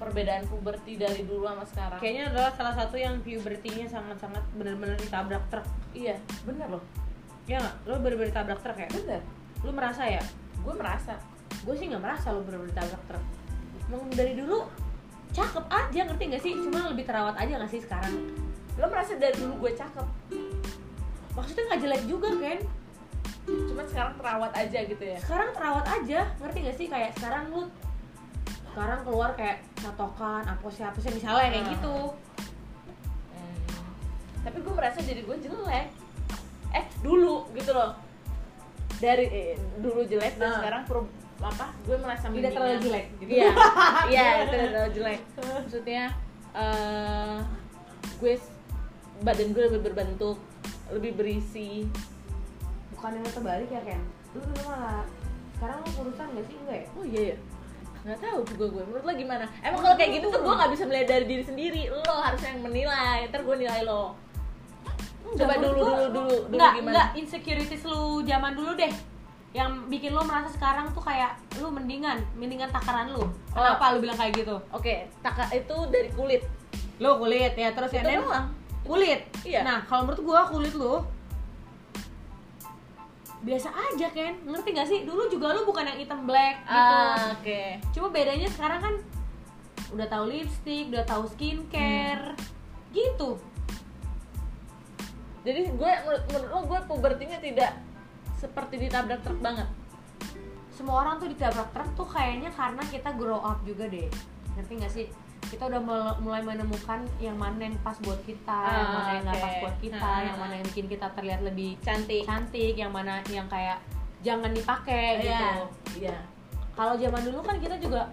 perbedaan puberti dari dulu sama sekarang. Kayaknya adalah salah satu yang pubertinya sangat-sangat bener-bener ditabrak truk. Iya bener loh. Ya nggak? Lo bener-bener ditabrak truk ya? Bener lu merasa ya? Gue merasa. Gue sih nggak merasa lo bener-bener ditabrak truk. Emang dari dulu cakep aja ngerti gak sih? Cuma lebih terawat aja gak sih sekarang? Lo merasa dari dulu gue cakep? Maksudnya nggak jelek juga kan cuman sekarang terawat aja gitu ya? Sekarang terawat aja ngerti gak sih? Kayak sekarang lu sekarang keluar kayak catokan apa sih apa sih misalnya kayak Ah. gitu. Hmm. tapi gue merasa jadi gue jelek. Eh dulu gitu loh. Dari eh, dulu jelek dan Nah. sekarang per- apa gue merasa tidak mendingan. terlalu jelek. Gitu iya iya tidak terlalu jelek. Maksudnya eh gue badan gue lebih berbentuk lebih berisi bukan yang terbalik ya Ken? Dulu dulu malah sekarang lu kurusan gak sih? Enggak ya? Oh iya ya nggak tahu juga gue. Menurut lo gimana? Emang kalau kayak gitu tuh gue nggak bisa melihat dari diri sendiri. Lo harus yang menilai. Ntar gue nilai lo. Coba dulu gua- dulu dulu dulu Enggak, gimana? enggak insecurities lu zaman dulu deh yang bikin lu merasa sekarang tuh kayak lu mendingan mendingan takaran lu. Kenapa lu bilang kayak gitu? Oke taka itu dari kulit. Lu kulit ya. Terus itu ya doang. Kulit? Iya. nah kalau menurut gua kulit lu biasa aja kan ngerti gak sih? Dulu juga lu bukan yang hitam black gitu. Ah, oke. Cuma bedanya sekarang kan udah tahu lipstick udah tahu skincare gitu. Jadi gue menurut, menurut lo gue pubertinya tidak seperti ditabrak truk banget? Semua orang tuh ditabrak truk tuh kayaknya karena kita grow up juga deh ngerti gak sih kita udah mul- mulai menemukan yang mana yang pas buat kita yang Ah, mana yang nggak oke. pas buat kita Ah. yang mana yang bikin kita terlihat lebih cantik cantik yang mana yang kayak jangan dipakai gitu Iya, iya kalau zaman dulu kan kita juga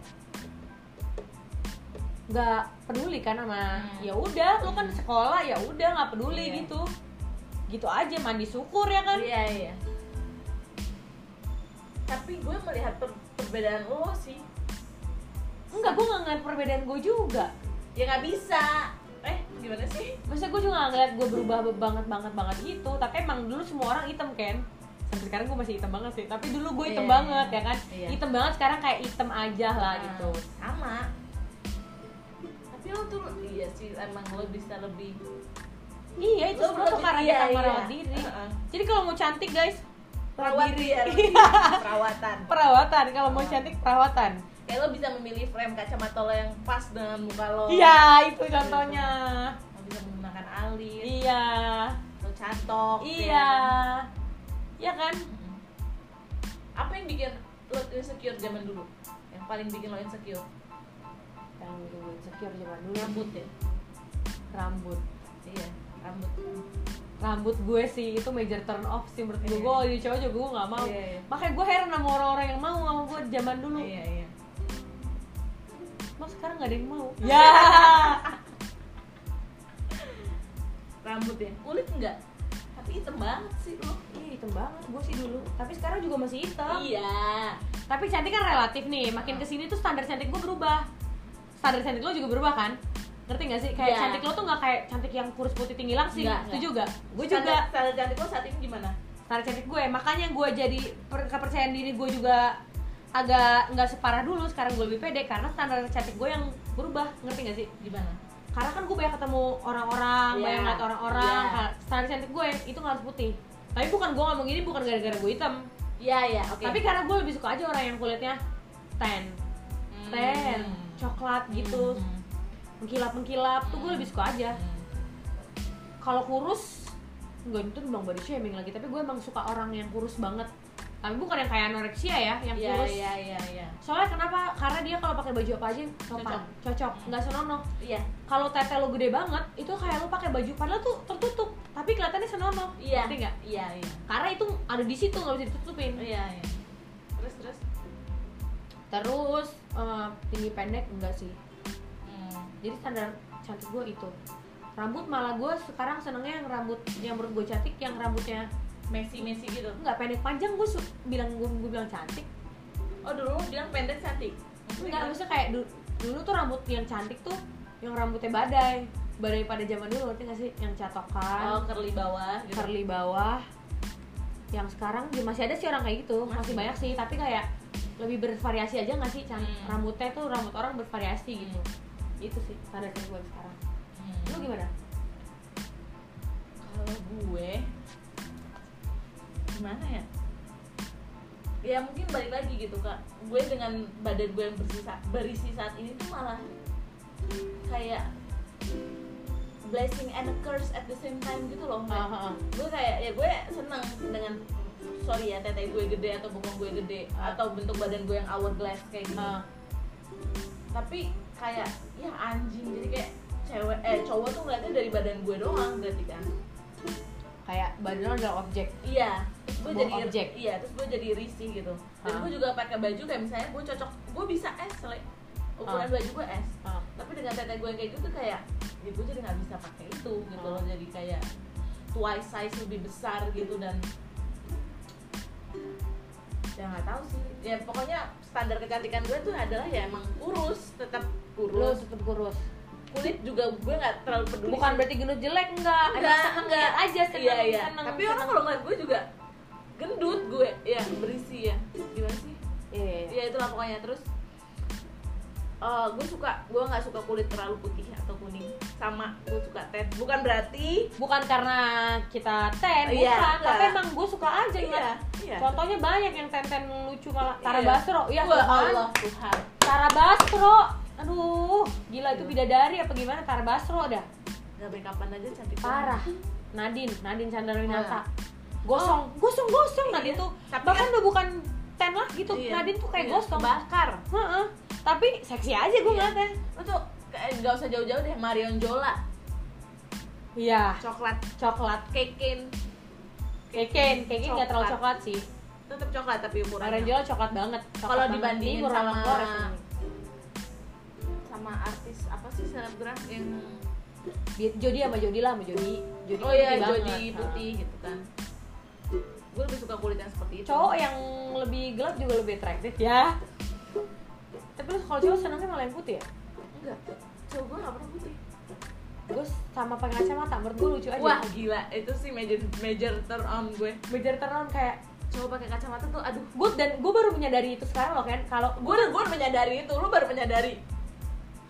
nggak peduli kan sama Hmm. ya udah lu kan sekolah ya udah nggak peduli Iya. gitu gitu aja mandi syukur ya kan iya iya tapi gue melihat per- perbedaan lo sih enggak gue nggak ngeliat perbedaan gue juga. Ya nggak bisa. Eh gimana sih? Maksudnya gue juga gak ngeliat gue berubah banget banget banget gitu. Tapi emang dulu semua orang hitam kan Sampai sekarang gue masih hitam banget sih. Tapi dulu gue hitam Iya, banget ya kan? iya. Hitam banget sekarang kayak hitam aja lah Nah, gitu. sama. Tapi lo tuh iya sih emang lo bisa lebih Iya itu Lo semua tuh karena iya, kita iya. merawat diri. Heeh. Jadi kalau mau cantik guys perawat diri. Iya. perawatan. Perawatan, kalau mau cantik perawatan kayak lo bisa memilih frame kacamata lo yang pas dengan muka lo. Iya itu contohnya. Lo bisa menggunakan alis. Iya. Lo catok Iya. Iya kan? Mm-mm. apa yang bikin lo insecure zaman dulu? Yang paling bikin lo insecure? Yang dulu insecure zaman dulu? Rambut ya? Rambut. Iya rambut. Rambut gue sih itu major turn off sih menurut gue. Iya. gue jadi cowok juga gue gak mau. Iya, iya. makanya gue heran sama orang-orang yang mau sama gue zaman dulu. Iya iya Mas sekarang gak ada yang mau. Ya. Rambut ya kulit enggak tapi hitam banget sih lu iya hitam banget. Gue sih dulu. Tapi sekarang juga masih hitam. Iya. Tapi cantik kan relatif nih. Makin ke sini tuh standar cantik gue berubah. Standar cantik lo juga berubah kan? Ngerti gak sih? Kayak Iya. cantik lo tuh nggak kayak cantik yang kurus putih tinggi langsing. Nggak, itu juga gue juga standar cantik lo saat ini gimana? Standar cantik gue. Makanya gue jadi per- kepercayaan diri gue juga agak nggak separah dulu sekarang gue lebih pede karena standar cantik gue yang berubah ngerti gak sih gimana karena kan gue banyak ketemu orang-orang Iya. banyak ngeliat orang-orang Iya. Ka- standar cantik gue itu nggak harus putih tapi bukan gue ngomong gini bukan gara-gara gue hitam iya iya oke tapi karena gue lebih suka aja orang yang kulitnya tan Hmm. tan coklat gitu Hmm. mengkilap mengkilap tuh gue lebih suka aja Hmm. kalau kurus enggak itu bang body shaming lagi tapi gue emang suka orang yang kurus banget tapi bukan yang kayak anoreksia ya yang iya kurus. iya iya iya. Soalnya kenapa? Karena dia kalau pakai baju apa aja sopan cocok. nggak senonoh. Iya. Kalau tete lo gede banget itu kayak lo pakai baju padahal tuh tertutup tapi kelihatannya senonoh. Iya. Ngerti nggak? Iya iya. Karena itu ada di situ nggak bisa ditutupin. Iya iya. Terus terus? Terus eh, tinggi pendek enggak sih. Hmm. jadi standar cantik gue itu. Rambut malah gue sekarang senengnya yang rambut yang menurut gue cantik yang rambutnya Messi Messi gitu. Nggak pendek panjang gue su- bilang gue gue bilang cantik. Oh dulu bilang pendek cantik. Enggak maksudnya kayak dulu, dulu tuh rambut yang cantik tuh yang rambutnya badai. Badai pada zaman dulu ngerti nggak sih? Yang catokan. Oh curly bawah gitu. Curly bawah. Yang sekarang ya masih ada sih orang kayak gitu. Masih, Masih. banyak sih tapi kayak lebih bervariasi aja nggak sih? Can- Hmm. rambutnya tuh rambut orang bervariasi gitu. Itu sih standar gue sekarang. Hmm. lu gimana? Kalau gue gimana ya ya mungkin balik lagi gitu kak gue dengan badan gue yang berisi saat, berisi saat ini tuh malah kayak blessing and a curse at the same time gitu loh. Ah, ah, ah. gue kayak ya gue seneng dengan sorry ya tete gue gede atau bokong gue gede Ah. atau bentuk badan gue yang hourglass kayak gini Ah. tapi kayak ya anjing jadi kayak cewek eh cowok tuh ngeliatnya dari badan gue doang berarti kan kayak badan lo adalah objek iya terus gue jadi objek. iya terus gue jadi risih gitu dan Ah. gue juga pakai baju kayak misalnya gue cocok gue bisa S like ukuran Ah. baju gue S Ah. tapi dengan tete gue kayak gitu kayak ya gue jadi nggak bisa pakai itu gitu loh jadi kayak twice size lebih besar gitu dan ya nggak tahu sih ya pokoknya standar kecantikan gue tuh adalah ya emang kurus tetap kurus tetap kurus kulit juga gue nggak terlalu peduli bukan berarti gendut jelek enggak. Enggak seneng enggak. aja seneng iya iya. seneng, tapi orang seneng. kalau ngeliat gue juga gendut gue ya berisi ya. Gimana sih? Iya iya, iya. ya itulah pokoknya. Terus eh, gue suka gue nggak suka kulit terlalu putih atau kuning. Sama gue suka tan. Bukan berarti bukan karena kita ten bukan. Iya, tapi emang gue suka aja Iya, iya. contohnya banyak yang ten ten lucu malah Tara Iya. Basro. Iya Wah, kan Allah Tuhan. Tara Basro aduh gila itu bidadari apa gimana? Tara Basro dah. Nggak baik kapan aja cantik parah. Banget. Nadine Nadine Chandrawinata Ah. gosong gosong gosong. Iya. Nadine tuh Tapi bahkan kan- udah bukan ten lah gitu. Iya. Nadine tuh kayak Iya, gosong. bakar Heeh. tapi seksi aja gue Iya. ngeliatnya. Lo tuh nggak usah jauh-jauh deh Marion Jola. Iya. Coklat. Coklat. Keken keken keken nggak terlalu Coklat. sih. Tetap coklat tapi ukurannya. Orange coklat banget. Kalau dibandingin sama-. Sama artis apa sih selebgram yang Jody sama Jody lah sama Jody. Jody oh iya putih. Jody Nah. putih gitu kan. Gue lebih suka kulit yang seperti itu. Cowok yang lebih gelap juga lebih atraktif ya. Tapi lu kalau cowok senangnya malah yang putih ya? Enggak. Cowok gue gak pernah putih. Gue sama pakai kacamata menurut gue lucu aja. Wah gila. Itu sih major major turn on gue. Bejar turn kayak cowok pakai kacamata tuh aduh. gue dan gue baru menyadari itu sekarang loh kan? Kalau gue udah gue menyadari itu. Lu baru menyadari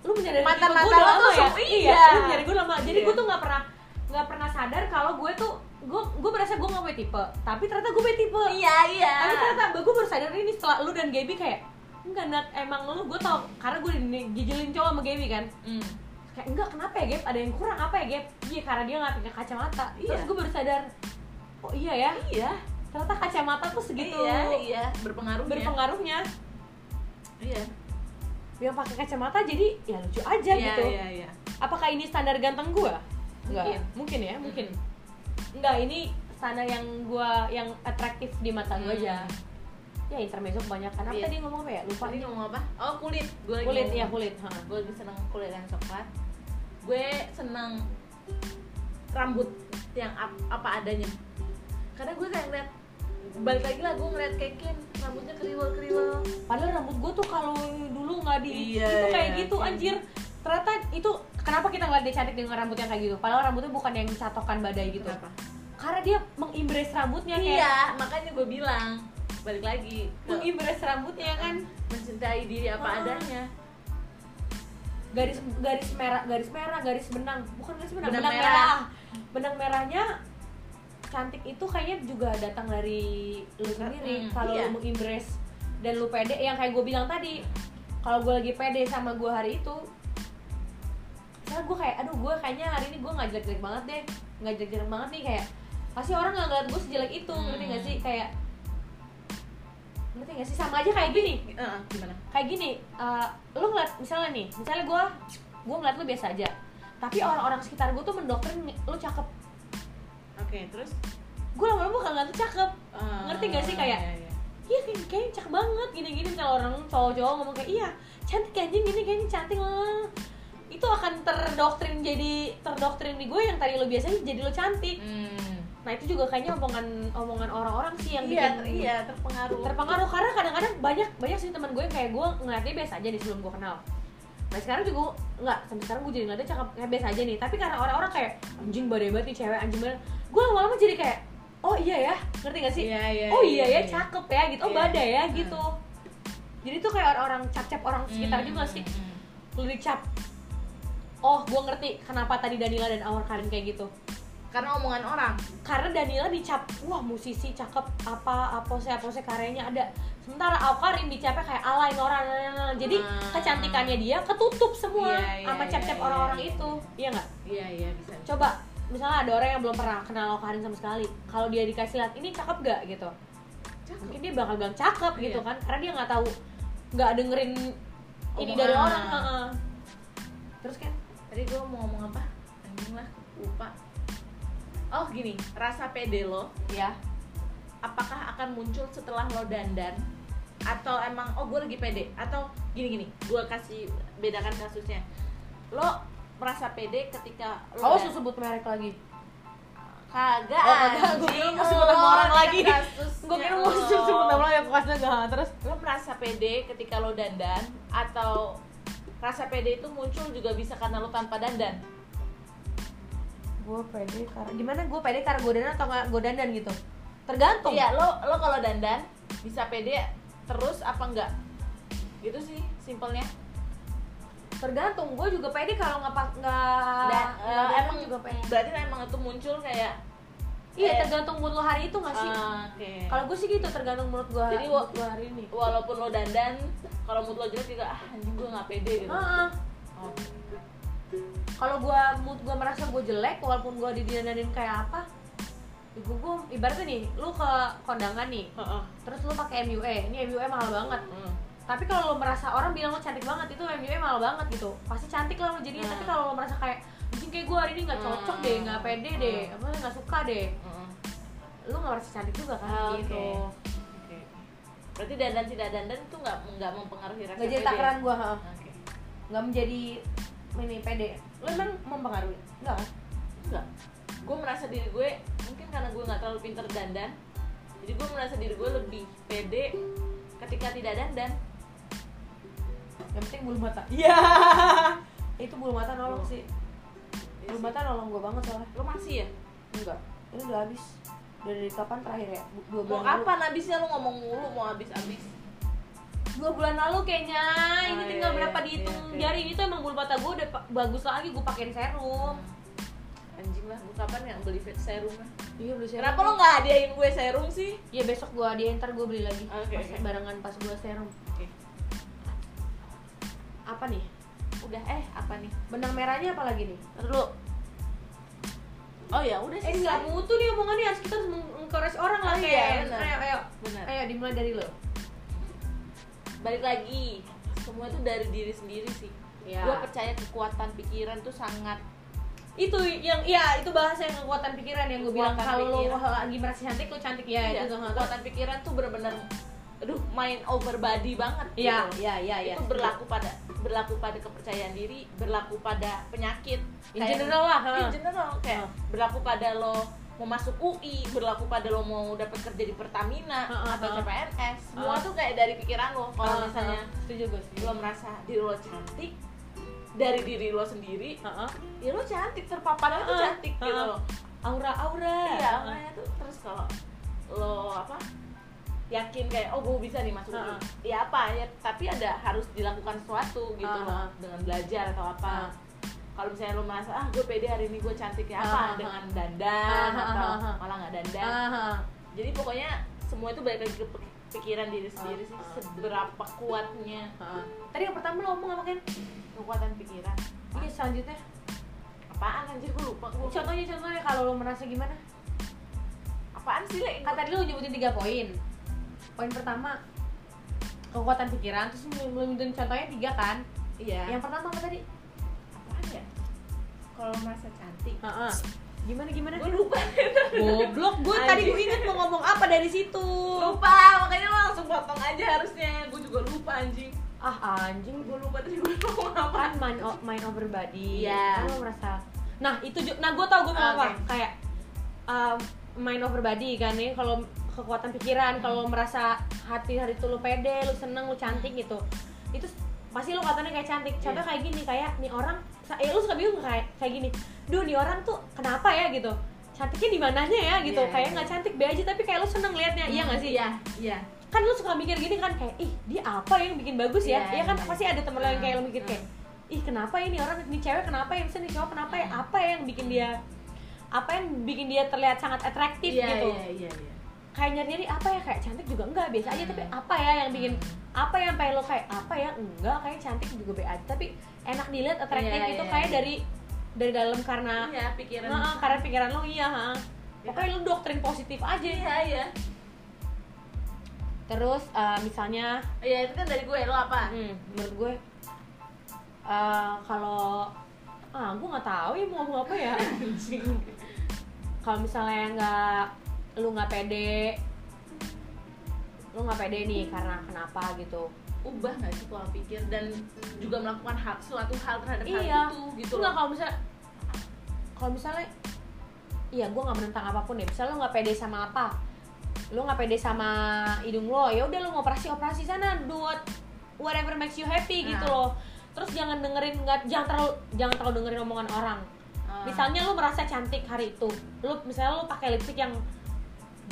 lu menyadari gue udah lo tuh ya? iya iya. lu menyadari gue lama. Jadi Iya. gue tuh nggak pernah nggak pernah sadar kalau gue tuh gue gue merasa gue nggak punya tipe. Tapi ternyata gue punya tipe. Iya iya. Tapi ternyata gue baru sadar ini setelah lu dan Gaby kayak enggak Nat emang lu gue tau karena gue dijelin cowok sama Gaby kan. Hmm. kayak enggak kenapa ya Gap? Ada yang kurang apa ya Gap? Iya karena dia nggak pakai kacamata. Terus Iya. gue baru sadar oh iya ya? Iya. Ternyata kacamata tuh segitu iya iya. Berpengaruh berpengaruhnya. Iya yang pakai kacamata jadi ya lucu aja iya gitu. iya iya. Apakah ini standar ganteng gua? Enggak Mungkin. mungkin ya mungkin. Enggak ini standar yang gua yang atraktif di mata gua Hmm. aja. Ya intermezzo kebanyakan. Apa Iya. tadi ngomong apa ya? Lupa. Tadi ngomong apa? Oh kulit. Gue kulit ya kulit. Ha. gue lagi seneng kulit yang coklat. Gue seneng rambut yang ap- apa adanya. Karena gue kayak ngeliat balik lagi lah gue ngeliat Kekin rambutnya kriwel kriwel padahal rambut gue tuh kalau dulu nggak di Iya, itu kayak iya, gitu iya. anjir ternyata itu kenapa kita ngeliat dia cantik dengan rambut yang kayak gitu padahal rambutnya bukan yang catokan badai gitu Kenapa? karena dia mengimbres rambutnya kayak iya makanya gue bilang balik lagi mengimbres rambutnya kan mencintai diri apa Ah. adanya garis garis merah garis merah garis benang bukan garis benang Benang benang, merah. merah. benang merahnya cantik itu kayaknya juga datang dari lu sendiri. Mm, kalau iya. lu mengimbres dan lu pede yang kayak gue bilang tadi kalau gue lagi pede sama gue hari itu misalnya gue kayak aduh gue kayaknya hari ini gue nggak jelek-jelek banget deh nggak jelek-jelek banget nih kayak pasti orang nggak ngeliat gue sejelek itu ngerti gak Hmm. sih? Kayak ngerti gak sih? Sama aja kayak gini. Heeh, gimana? Kayak gini uh, lu ngeliat misalnya nih misalnya gue gue ngeliat lu biasa aja tapi orang-orang sekitar gue tuh mendoktrin lu cakep oke terus? Gue lama-lama bakal ngeliat lu cakep. Eh, Ngerti gak sih kayak- iya, iya. iya kayak kayaknya cakep banget gini-gini misalnya orang cowok-cowok ngomong kayak iya cantik anjing gini kayaknya cantik lah. Itu akan terdoktrin jadi terdoktrin di gue yang tadi lu biasanya jadi lu cantik. Hmm. nah itu juga kayaknya omongan omongan orang-orang sih yang iya bikin iya terpengaruh. terpengaruh. Karena kadang-kadang banyak banyak sih teman gue yang kayak gue ngeliatnya biasa aja nih sebelum gue kenal. Nah sekarang juga nggak sampai sekarang gue jadi ngeliatnya cakep kayak biasa aja nih. Tapi karena orang-orang kayak anjing badai banget nih cewek anjing banget gue lama-lama jadi kayak oh iya ya ngerti gak sih Iya, iya, oh iya, iya, ya iya. cakep ya gitu oh Iya. badai ya Hmm. gitu jadi tuh kayak orang-orang cap-cap orang sekitar Hmm, juga sih hmm, hmm. lu dicap oh gue ngerti kenapa tadi Danila dan Awar Karin kayak gitu karena omongan orang karena Danila dicap wah musisi cakep apa apa sih apa sih karyanya ada sementara Awkarin dicapnya kayak alay norak jadi Hmm. kecantikannya dia ketutup semua Iya, iya, sama iya, cap-cap iya, orang-orang iya. itu iya nggak iya iya bisa coba misalnya ada orang yang belum pernah kenal Awkarin sama sekali kalau dia dikasih lihat ini cakep gak gitu Cakep. mungkin dia bakal bilang cakep gitu Iya. kan karena dia nggak tahu nggak dengerin ini dari Omongan. orang heeh. terus kan tadi gue mau ngomong apa anjing lah lupa oh gini rasa pede lo ya apakah akan muncul setelah lo dandan atau emang oh gue lagi pede atau gini gini gue kasih bedakan kasusnya lo merasa pede ketika lo oh sebut merek lagi. Kagak Oh, kagak. Gua kira mau sebut nama orang lagi. kasusnya gue kira mau lo. sebut nama lo ya pokoknya gak terus? Lo merasa pede ketika lo dandan atau rasa pede itu muncul juga bisa karena lo tanpa dandan? Gue pede karena gimana? Gue pede karena gue dandan atau nggak gue dandan gitu? Tergantung. Iya lo lo kalau dandan bisa pede terus apa enggak gitu sih simpelnya tergantung gue juga pede kalau nggak pak nggak eh, emang juga pede berarti emang itu muncul kayak iya eh, tergantung mood lo hari itu nggak sih ah, oke kalau gue sih gitu tergantung mood gue Jadi, mood gue hari ini walaupun lo dandan kalau mood lo jelek juga ah anjing gue nggak pede gitu Heeh. Oh. kalau gue mood gue merasa gue jelek walaupun gue didandanin kayak apa gue gue ibaratnya nih lu ke kondangan nih Heeh. terus lu pakai MUA ini MUA mahal banget Hmm. Tapi kalau lo merasa orang bilang lo cantik banget itu MUA mahal banget gitu pasti cantik lah lo jadinya Hmm. tapi kalau lo merasa kayak mungkin kayak gue hari ini nggak cocok Hmm. deh nggak pede deh Hmm. apa nggak suka deh Hmm. lo nggak merasa cantik juga kan Ah, gitu. Oke. Berarti dandan tidak dandan itu nggak nggak mempengaruhi rasa nggak jadi takaran gue nggak menjadi ini pede lo emang mempengaruhi nggak kan Enggak. Gue merasa diri gue mungkin karena gue nggak terlalu pinter dandan. Jadi gue merasa diri gue lebih pede ketika tidak dandan. Yang penting bulu mata. Iya. Itu bulu mata nolong sih. Iya bulu mata nolong gue banget soalnya. Lo masih ya? enggak. Ini udah habis. Dari kapan terakhir ya? Dua Mau bulan lalu. kapan habisnya lo ngomong mulu? Mau habis-habis? dua bulan lalu kayaknya. Ini Oh, tinggal iya, berapa iya, dihitung? iya, jari ini tuh emang bulu mata gue udah bagus lagi gue pakein serum. Anjing lah, gue kapan nggak beli serum lah? iya beli serum. Kenapa lo nggak hadiahin gue serum sih? iya besok gue dia ntar gue beli lagi. Oke, pas oke. barengan pas gue serum. Oke. Apa nih Udah eh apa nih? benang merahnya apa lagi nih Ntar dulu. Oh ya udah eh sih. nggak mutu nih omongannya harus kita harus mengencourage orang lah Oh, kayak iya, ayo ayo Benar. ayo dimulai dari lo Balik lagi. Semua itu dari diri sendiri sih. Iya. Gue percaya kekuatan pikiran tuh sangat itu yang iya itu bahasa yang kekuatan pikiran yang gue bilang kalau lo lagi merasa cantik lo cantik ya Iya, itu kekuatan pikiran tuh bener-bener aduh main over body banget iya gitu. iya iya iya itu berlaku pada berlaku pada kepercayaan diri berlaku pada penyakit In Kayak- general lah, in general kayak Ha. berlaku pada lo mau masuk UI berlaku pada lo mau dapat kerja di Pertamina Ha, ha, atau. CPNS semua Ha. tuh kayak dari pikiran lo kalau Ah, misalnya ah, setuju gue setuju lo merasa diri lo cantik dari diri lo sendiri Ah, ah. ya lo cantik terpaparnya tuh Ah, cantik ah. gitu aura aura iya makanya tuh terus kalau lo apa yakin kayak oh gue bisa nih masuk. UI ya apa ya tapi ada harus dilakukan sesuatu gitu Ah, loh dengan belajar atau apa. Ah. kalau misalnya lo merasa ah gue pede hari ini gue cantik ya apa? Ah, ah. dengan dandan ah, atau ah, ah. malah nggak dandan. Jadi pokoknya semua itu balik lagi ke pikiran diri sendiri sih seberapa kuatnya. Tadi yang pertama lo ngomong apa kan kekuatan pikiran. Ini selanjutnya. Apaan anjir? Gue lupa gue contohnya contohnya kalau lo merasa gimana? Apaan sih le kan tadi lo nyebutin tiga poin poin pertama kekuatan pikiran terus nyebutin contohnya tiga kan? Iya. Yang pertama apa tadi? Apaan ya? Kalau merasa cantik. Heeh. gimana gimana? Gue lupa. Goblok gue tadi gue inget mau ngomong apa dari situ. Lupa makanya lo langsung potong aja harusnya. Gue juga lupa anjing. Ah anjing. Gue lupa tadi gue ngomong apa. Kan o- mind over body Iya. kan lo merasa nah itu nah gue tau gue mau apa. Oke. kayak um, mind over body kan nih kalau kekuatan pikiran kalau merasa hati hari itu lo pede lo seneng lo cantik gitu itu pasti lo katanya kayak cantik. Contoh Iya. kayak gini kayak nih orang eh lo suka bingung kayak kayak gini duh nih orang tuh kenapa ya? gitu cantiknya di mananya ya? gitu Iya, kayak iya. nggak cantik be aja tapi kayak lo seneng liatnya iya nggak sih? Iya iya. Kan lu suka mikir gini kan kayak ih dia apa yang bikin bagus ya? Iya, Iya kan iya. pasti ada temen lo yang kayak lo mikir Hmm. kayak ih kenapa ini orang ini cewek kenapa ya? Misalnya nih cowok kenapa ya? Apa yang bikin dia apa yang bikin dia terlihat sangat atraktif iya gitu. iya iya iya kayak nyari nyari apa ya kayak cantik juga enggak biasa aja. Hmm. tapi apa ya yang bikin apa yang pengen lo kayak apa ya enggak kayak cantik juga be aja tapi enak dilihat atraktif Iya, itu iya, kayak iya. dari dari dalam karena iya pikiran. Nah, karena pikiran lo iya ha. pokoknya lo doktrin positif aja. Iya iya. Terus eh, misalnya iya itu kan dari gue lo apa? Hmm, menurut gue eh, kalau ah gue nggak tahu ya mau ngomong apa ya. Kalau misalnya nggak lu nggak pede. Lu nggak pede nih karena kenapa gitu. Ubah nggak sih pola pikir dan juga melakukan hal suatu hal terhadap hal iya. itu gitu nggak kalau misalnya kalau misalnya iya gue nggak menentang apa pun deh. Misalnya lu nggak pede sama apa? Lu nggak pede sama hidung lo ya udah lu mau operasi operasi sana. Do what whatever makes you happy gitu Nah. loh. Terus jangan dengerin nggak jangan terlalu jangan terlalu dengerin omongan orang. Ah. misalnya lu merasa cantik hari itu. Lu misalnya lu pakai lipstick yang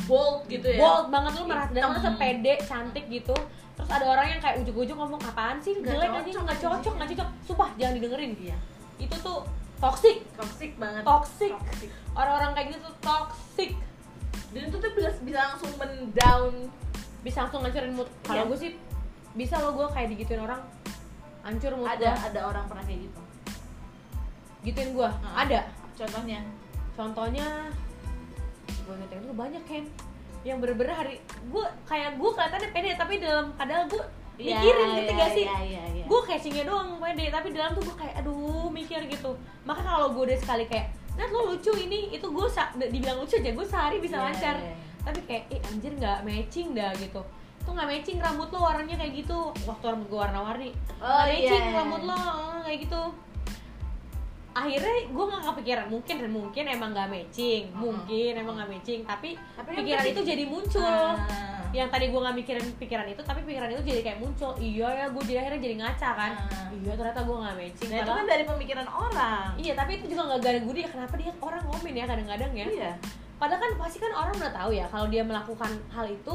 bold gitu ya. Bold banget lu merasa dan merasa pede cantik gitu. Terus ada orang yang kayak ujuk-ujuk ngomong apaan sih? Nggak jelek aja nggak cocok nggak cocok. Sumpah jangan didengerin. Iya. Itu tuh toxic. Toxic banget. Toxic. Toxic. orang-orang kayak gitu tuh toxic. Dan itu tuh bisa, bisa langsung mendown. Bisa langsung ngancurin mood. Kalau Iya. gue sih bisa lo gue kayak digituin orang hancur mood ada gua. ada orang pernah kayak gitu. Gituin gue Ah. ada. Contohnya? Contohnya gue ngetek dulu banyak kan yang bener-bener hari gue kayak gue kelihatannya pede tapi dalam padahal gue Iya, mikirin ngerti iya, gak sih? iya, iya, iya. gue casingnya doang pede tapi dalam tuh gue kayak aduh mikir gitu. Maka kalau gue udah sekali kayak Nat lo lucu ini itu gue dibilang lucu aja gue sehari bisa Iya, lancar. iya, iya. tapi kayak eh anjir nggak matching dah gitu. Itu nggak matching rambut lo warnanya kayak gitu. Waktu rambut gue warna-warni. Oh, iya, matching iya. rambut lo kayak gitu akhirnya gue nggak kepikiran mungkin mungkin emang nggak matching Mm-mm. mungkin emang nggak matching tapi, Tapi kan pikiran itu jadi muncul Ah. yang tadi gue nggak mikirin pikiran itu tapi pikiran itu jadi kayak muncul iya ya gue jadi akhirnya jadi ngaca kan Ah. iya ternyata gue nggak matching nah itu kan dari pemikiran orang iya tapi itu juga nggak gara gue dia kenapa dia orang ngomen ya kadang-kadang ya iya padahal kan pasti kan orang udah tahu ya kalau dia melakukan hal itu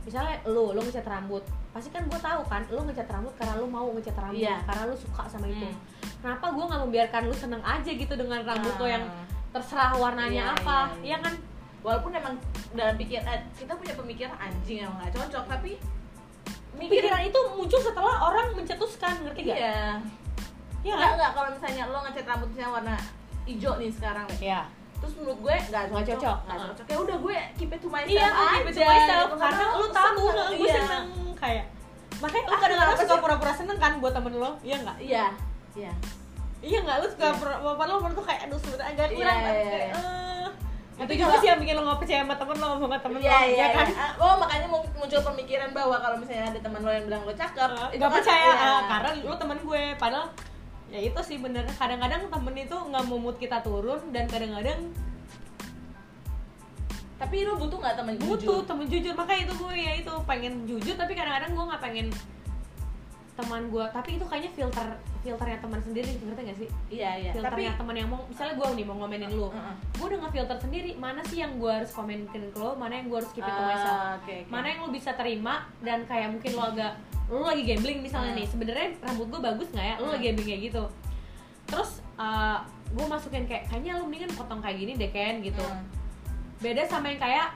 misalnya lu lu ngecat rambut pasti kan gue tahu kan lu ngecat rambut karena lu mau ngecat rambut Iya. karena lu suka sama itu Hmm. Kenapa gue nggak membiarkan lu seneng aja gitu dengan rambut lo yang Ah. terserah warnanya Iya, apa iya, iya iya. kan walaupun emang dalam pikiran eh, kita punya pemikiran anjing yang nggak cocok tapi pikiran itu muncul setelah orang mencetuskan ngerti gak? iya Iya nggak kan? nggak kalau misalnya lo ngecat rambutnya warna hijau nih sekarang Iya. terus menurut gue nggak Nggak cocok cocok. nggak Uh-uh. cocok ya udah gue keep it to myself Iya, aja keep it to myself gitu. karena lu tahu seneng, gue iya. seneng kayak makanya lu Ah, kadang-kadang kenapa suka pura-pura seneng kan buat temen lo iya nggak iya iya. Iya nggak? Lu suka pura bapak lo tuh kayak aduh sebenarnya agak kurang kayak iya. eh. Tapi itu juga sih yang bikin lo nggak percaya sama temen lo sama temen Iya lo iya ya kan? iya. Oh makanya mun- muncul pemikiran bahwa kalau misalnya ada teman lo yang bilang lo cakep, Uh, itu nggak kan- percaya. iya. ah, karena lu temen gue. Padahal ya itu sih bener. Kadang-kadang temen itu nggak mood kita turun dan kadang-kadang Tapi lo butuh nggak teman butuh jujur? temen jujur. Makanya itu gue ya itu. Pengen jujur tapi kadang-kadang gue nggak pengen teman gue tapi itu kayaknya filter filternya teman sendiri ngerti gak sih Iya iya. Filternya teman yang mau misalnya gue nih mau ngomenin lu Heeh. gue udah nge-filter sendiri mana sih yang gue harus komenin ke lo mana yang gue harus keep it to Ah, myself oke, oke. mana yang lo bisa terima dan kayak mungkin lo agak lo lagi gambling misalnya Hmm. nih sebenarnya rambut gue bagus nggak ya lo Hmm. lagi gambling kayak gitu terus gue masukin kayak kayaknya lo mendingan potong kayak gini deh Ken gitu Hmm. beda sama yang kayak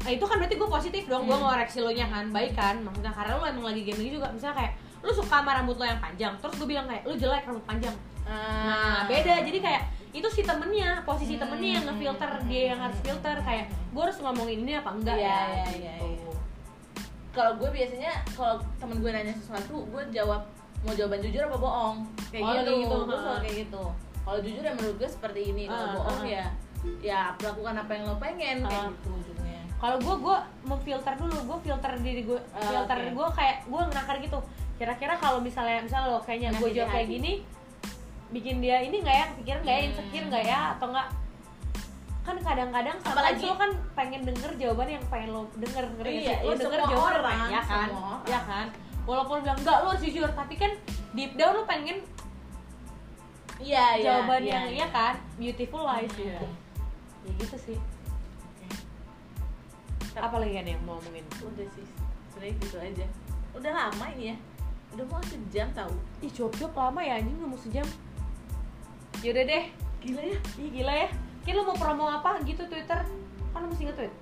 Nah itu kan berarti gue positif dong, gue Hmm. ngoreksi lo nya kan, baik kan Maksudnya karena lo emang lagi gambling juga Misalnya kayak, lo suka sama rambut lo yang panjang Terus gue bilang kayak, lo jelek rambut panjang Nah beda, jadi kayak itu si temennya, posisi Hmm. temennya yang ngefilter Dia yang harus filter, kayak gue harus ngomongin ini apa enggak Iya, ya iya, gitu. iya, iya. Kalau gue biasanya kalau temen gue nanya sesuatu, gue jawab mau jawaban jujur apa bohong. Kayak Oh, gitu. kayak gitu, Gue selalu kayak gitu. Kalau jujur ya menurut gue seperti ini. Kalau Ah, bohong ah. ya ya lakukan apa yang lo pengen kayak Ah. gitu ujungnya. Kalau gue, gue memfilter dulu, gue filter diri gue Ah, Filter oke. gue kayak, gue nakar gitu Kira-kira kalau misalnya, misalnya lo kayaknya gue jawab kayak gini Bikin dia ini nggak ya, kepikiran nggak ya, Hmm. insecure nggak ya, atau nggak kan kadang-kadang Apalagi- apalagi lo kan pengen denger jawaban yang pengen lo denger ngerti nggak Iya, lo iya, denger semua jawaban orang, apa ya kan semua orang. ya kan walaupun bilang enggak lo jujur tapi kan deep down lo pengen Iya, iya. jawaban iya, yang iya. iya kan beautiful lies Iya. gitu ya gitu sih apa lagi kan yang mau ngomongin Udah sih, sebenarnya gitu aja. Udah lama ini ya. Udah mau sejam tahu. ih job-job lama ya anjing nggak mau sejam. Yaudah deh. Gila ya. ih gila ya. Kira lo mau promo apa gitu Twitter? Kan lo mesti nge-tweet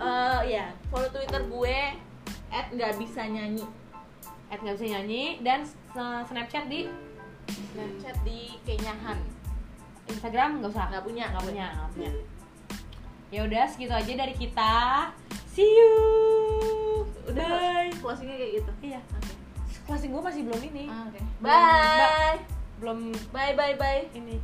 Eh ya, follow Twitter gue at nggak bisa nyanyi. at nggak bisa nyanyi dan snapchat di? Snapchat di Kenyahan. Instagram nggak usah? Nggak punya, nggak punya nggak punya. Ya udah segitu aja dari kita. See you. Udah bye. closingnya kayak gitu. iya. Oke. Closing gue masih belum ini Ah, Oke. Belum- Bye. belum Bye bye bye. ini